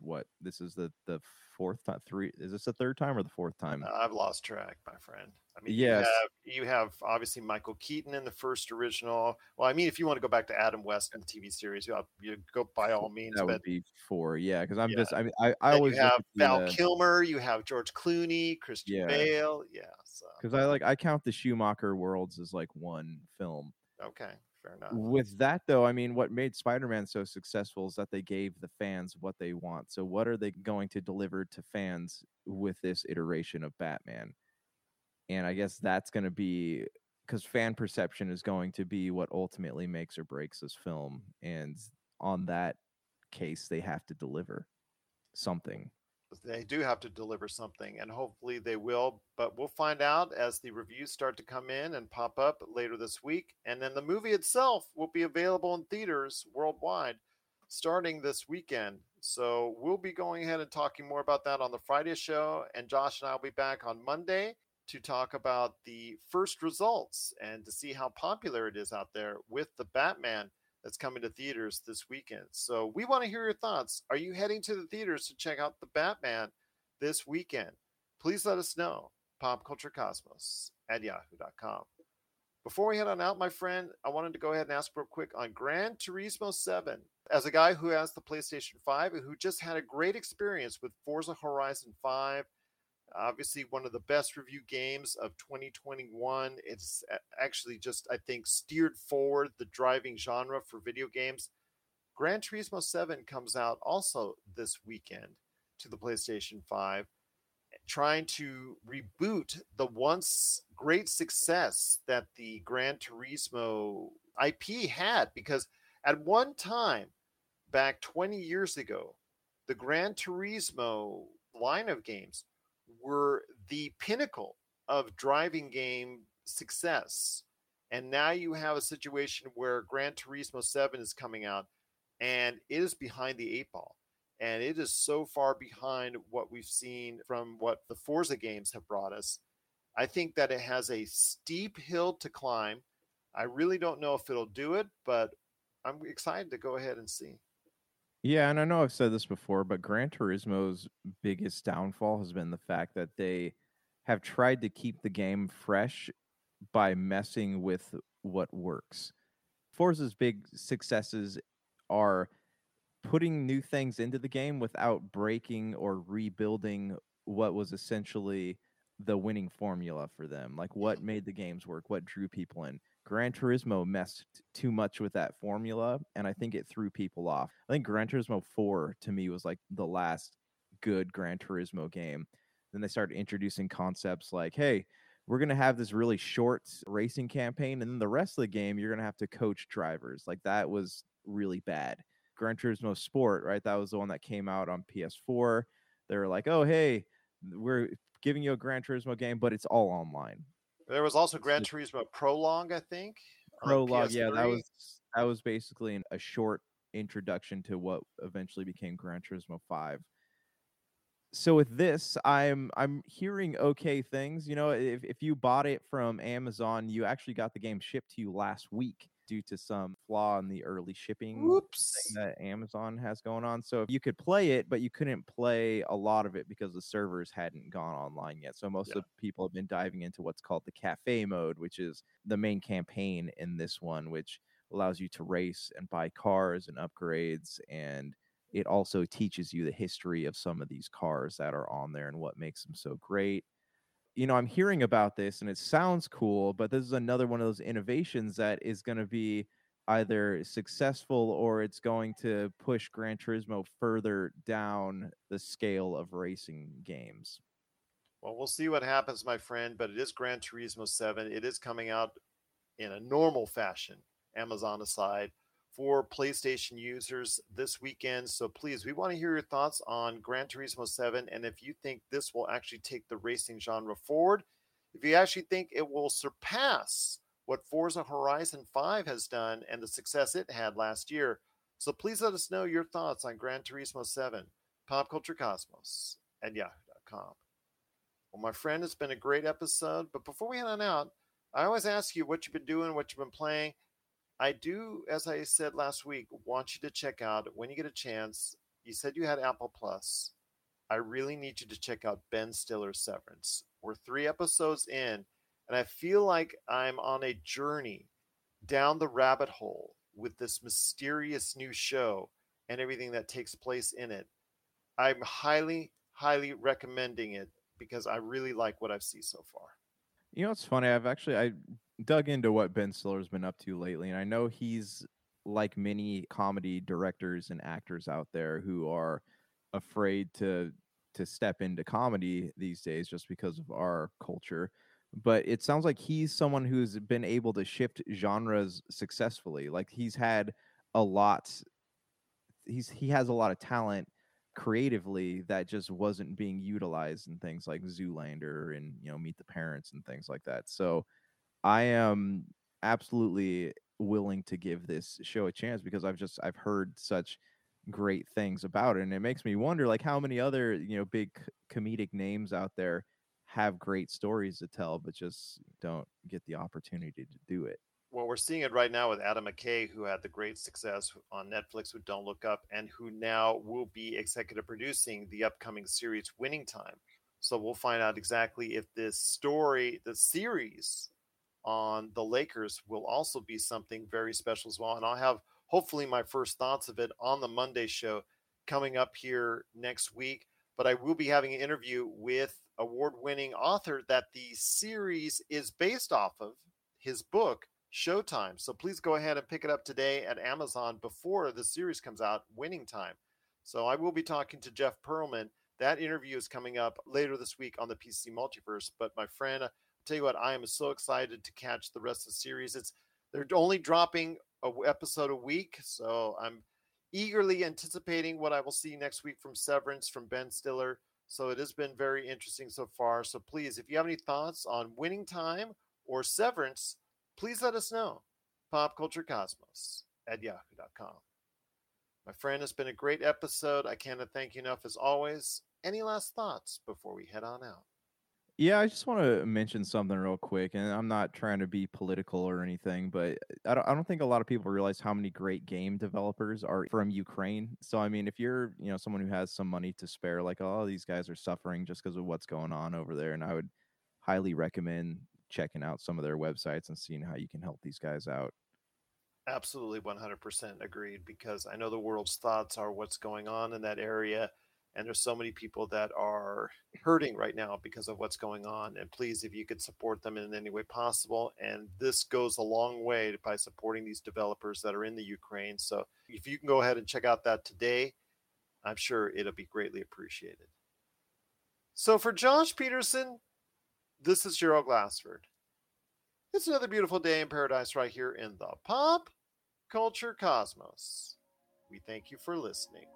What this is the the fourth time? Three? Is this the third time or the fourth time? I've lost track, my friend. I mean, yes. you have, you have obviously Michael Keaton in the first original. Well, I mean, if you want to go back to Adam West in the TV series, you, have, you go by all means. That would be four, yeah. Because I'm Yeah. just, I mean, I, I always have Val the, Kilmer, you have George Clooney, Christian Yeah. Bale. Yeah. So because I like I count the Schumacher worlds as like one film. okay, fair enough. With that though, I mean, what made Spider-Man so successful is that they gave the fans what they want. So what are they going to deliver to fans with this iteration of Batman? And I guess that's going to be because fan perception is going to be what ultimately makes or breaks this film. And on that case, they have to deliver something. They do have to deliver something, and hopefully they will. But we'll find out as the reviews start to come in and pop up later this week. And then the movie itself will be available in theaters worldwide starting this weekend. So we'll be going ahead and talking more about that on the Friday show. And Josh and I will be back on Monday to talk about the first results and to see how popular it is out there with the Batman that's coming to theaters this weekend. So we want to hear your thoughts. Are you heading to the theaters to check out the Batman this weekend? Please let us know. Popculturecosmos at yahoo.com. Before we head on out, my friend, I wanted to go ahead and ask real quick on Gran Turismo 7. As a guy who has the PlayStation 5 and who just had a great experience with Forza Horizon 5, obviously one of the best review games of 2021 it's actually just i think steered forward the driving genre for video games. Gran turismo 7 comes out also this weekend to the playstation 5 trying to reboot the once great success that the gran turismo ip had because at one time back 20 years ago the gran turismo line of games were the pinnacle of driving game success. And now you have a situation where Gran Turismo 7 is coming out and it is behind the eight ball. And it is so far behind what we've seen from what the Forza games have brought us. I think that it has a steep hill to climb. I really don't know if it'll do it, but I'm excited to go ahead and see. Yeah, and I know I've said this before, but Gran Turismo's biggest downfall has been the fact that they have tried to keep the game fresh by messing with what works. Forza's big successes are putting new things into the game without breaking or rebuilding what was essentially the winning formula for them. Like what made the games work, what drew people in. Gran Turismo messed too much with that formula, and I think it threw people off. I think Gran Turismo 4 to me was like the last good Gran Turismo game. Then they started introducing concepts like, hey, we're going to have this really short racing campaign, and then the rest of the game, you're going to have to coach drivers. Like, that was really bad. Gran Turismo Sport, right? That was the one that came out on PS4. They were like, oh, hey, we're giving you a Gran Turismo game, but it's all online. There was also Gran Turismo Prologue, I think. Prologue, yeah, that was that was basically a short introduction to what eventually became Gran Turismo 5. So with this, I'm I'm hearing okay things. You know, if if you bought it from Amazon, you actually got the game shipped to you last week due to some flaw in the early shipping thing that Amazon has going on. So you could play it, but you couldn't play a lot of it because the servers hadn't gone online yet. So most of the people have been diving into what's called the cafe mode, which is the main campaign in this one, which allows you to race and buy cars and upgrades and it also teaches you the history of some of these cars that are on there and what makes them so great you know, I'm hearing about this and it sounds cool, but this is another one of those innovations that is going to be either successful or it's going to push Gran Turismo further down the scale of racing games. Well, we'll see what happens, my friend. But it is Gran Turismo 7. It is coming out in a normal fashion, Amazon aside, for PlayStation users this weekend. So please, we want to hear your thoughts on Gran Turismo 7 and if you think this will actually take the racing genre forward. If you actually think it will surpass what Forza Horizon 5 has done and the success it had last year. So please let us know your thoughts on Gran Turismo 7, Pop Culture Cosmos at yahoo.com. Well, my friend, it's been a great episode. But before we head on out, I always ask you what you've been doing, what you've been playing. I do, as I said last week, want you to check out when you get a chance. You said you had Apple Plus. I really need you to check out Ben Stiller's Severance. We're three episodes in, and I feel like I'm on a journey down the rabbit hole with this mysterious new show and everything that takes place in it. I'm highly, highly recommending it because I really like what I've seen so far. You know, it's funny. I've actually I dug into what Ben Stiller's been up to lately, and I know he's like many comedy directors and actors out there who are afraid to to step into comedy these days just because of our culture. But it sounds like he's someone who's been able to shift genres successfully. Like he's had a lot he's he has a lot of talent creatively that just wasn't being utilized in things like Zoolander and you know Meet the Parents and things like that. So I am absolutely willing to give this show a chance because I've just I've heard such great things about it and it makes me wonder like how many other you know big comedic names out there have great stories to tell but just don't get the opportunity to do it. well, we're seeing it right now with Adam McKay, who had the great success on Netflix with Don't Look Up, and who now will be executive producing the upcoming series Winning Time. So we'll find out exactly if this story, the series on the Lakers, will also be something very special as well. And I'll have hopefully my first thoughts of it on the Monday show coming up here next week. But I will be having an interview with award winning author that the series is based off of his book Showtime. So please go ahead and pick it up today at Amazon before the series comes out, Winning Time. So I will be talking to Jeff Pearlman. That interview is coming up later this week on the PC Multiverse. But my friend, tell you what, I am so excited to catch the rest of the series. It's they're only dropping a episode a week, so I'm eagerly anticipating what I will see next week from Severance from Ben Stiller. So it has been very interesting so far. So please, if you have any thoughts on Winning Time or Severance, please let us know. Pop Culture Cosmos at yahoo.com. My friend, it's been a great episode. I cannot thank you enough as always. Any last thoughts before we head on out? Yeah, I just want to mention something real quick, and I'm not trying to be political or anything, but uh, I don't, I don't think a lot of people realize how many great game developers are from Ukraine. So, I mean, if you're, you know, someone who has some money to spare, like, oh, these guys are suffering just because of what's going on over there, and I would highly recommend checking out some of their websites and seeing how you can help these guys out. Absolutely 100% agreed because I know the world's thoughts are what's going on in that area. And there's so many people that are hurting right now because of what's going on. And please, if you could support them in any way possible. And this goes a long way by supporting these developers that are in the Ukraine. So if you can go ahead and check out that today, I'm sure it'll be greatly appreciated. So for Josh Peterson, this is Gerald Glassford. It's another beautiful day in paradise right here in the pop culture cosmos. We thank you for listening.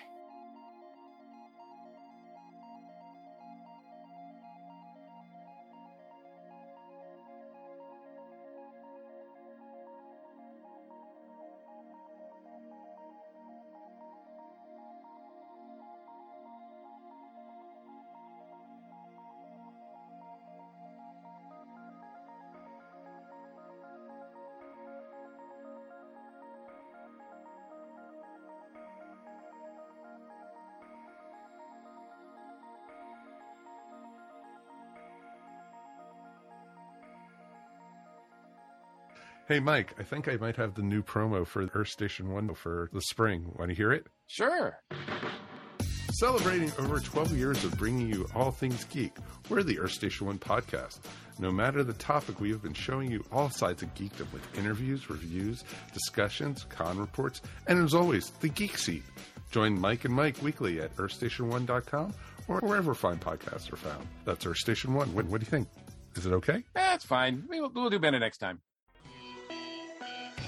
Hey, Mike, I think I might have the new promo for Earth Station 1 for the spring. Want to hear it? Sure. Celebrating over 12 years of bringing you all things geek, we're the Earth Station 1 podcast. No matter the topic, we have been showing you all sides of geekdom with interviews, reviews, discussions, con reports, and as always, the Geek Seat. Join Mike and Mike weekly at earthstation1.com or wherever fine podcasts are found. That's Earth Station 1. What, what do you think? Is it okay? That's fine. We'll, we'll do better next time.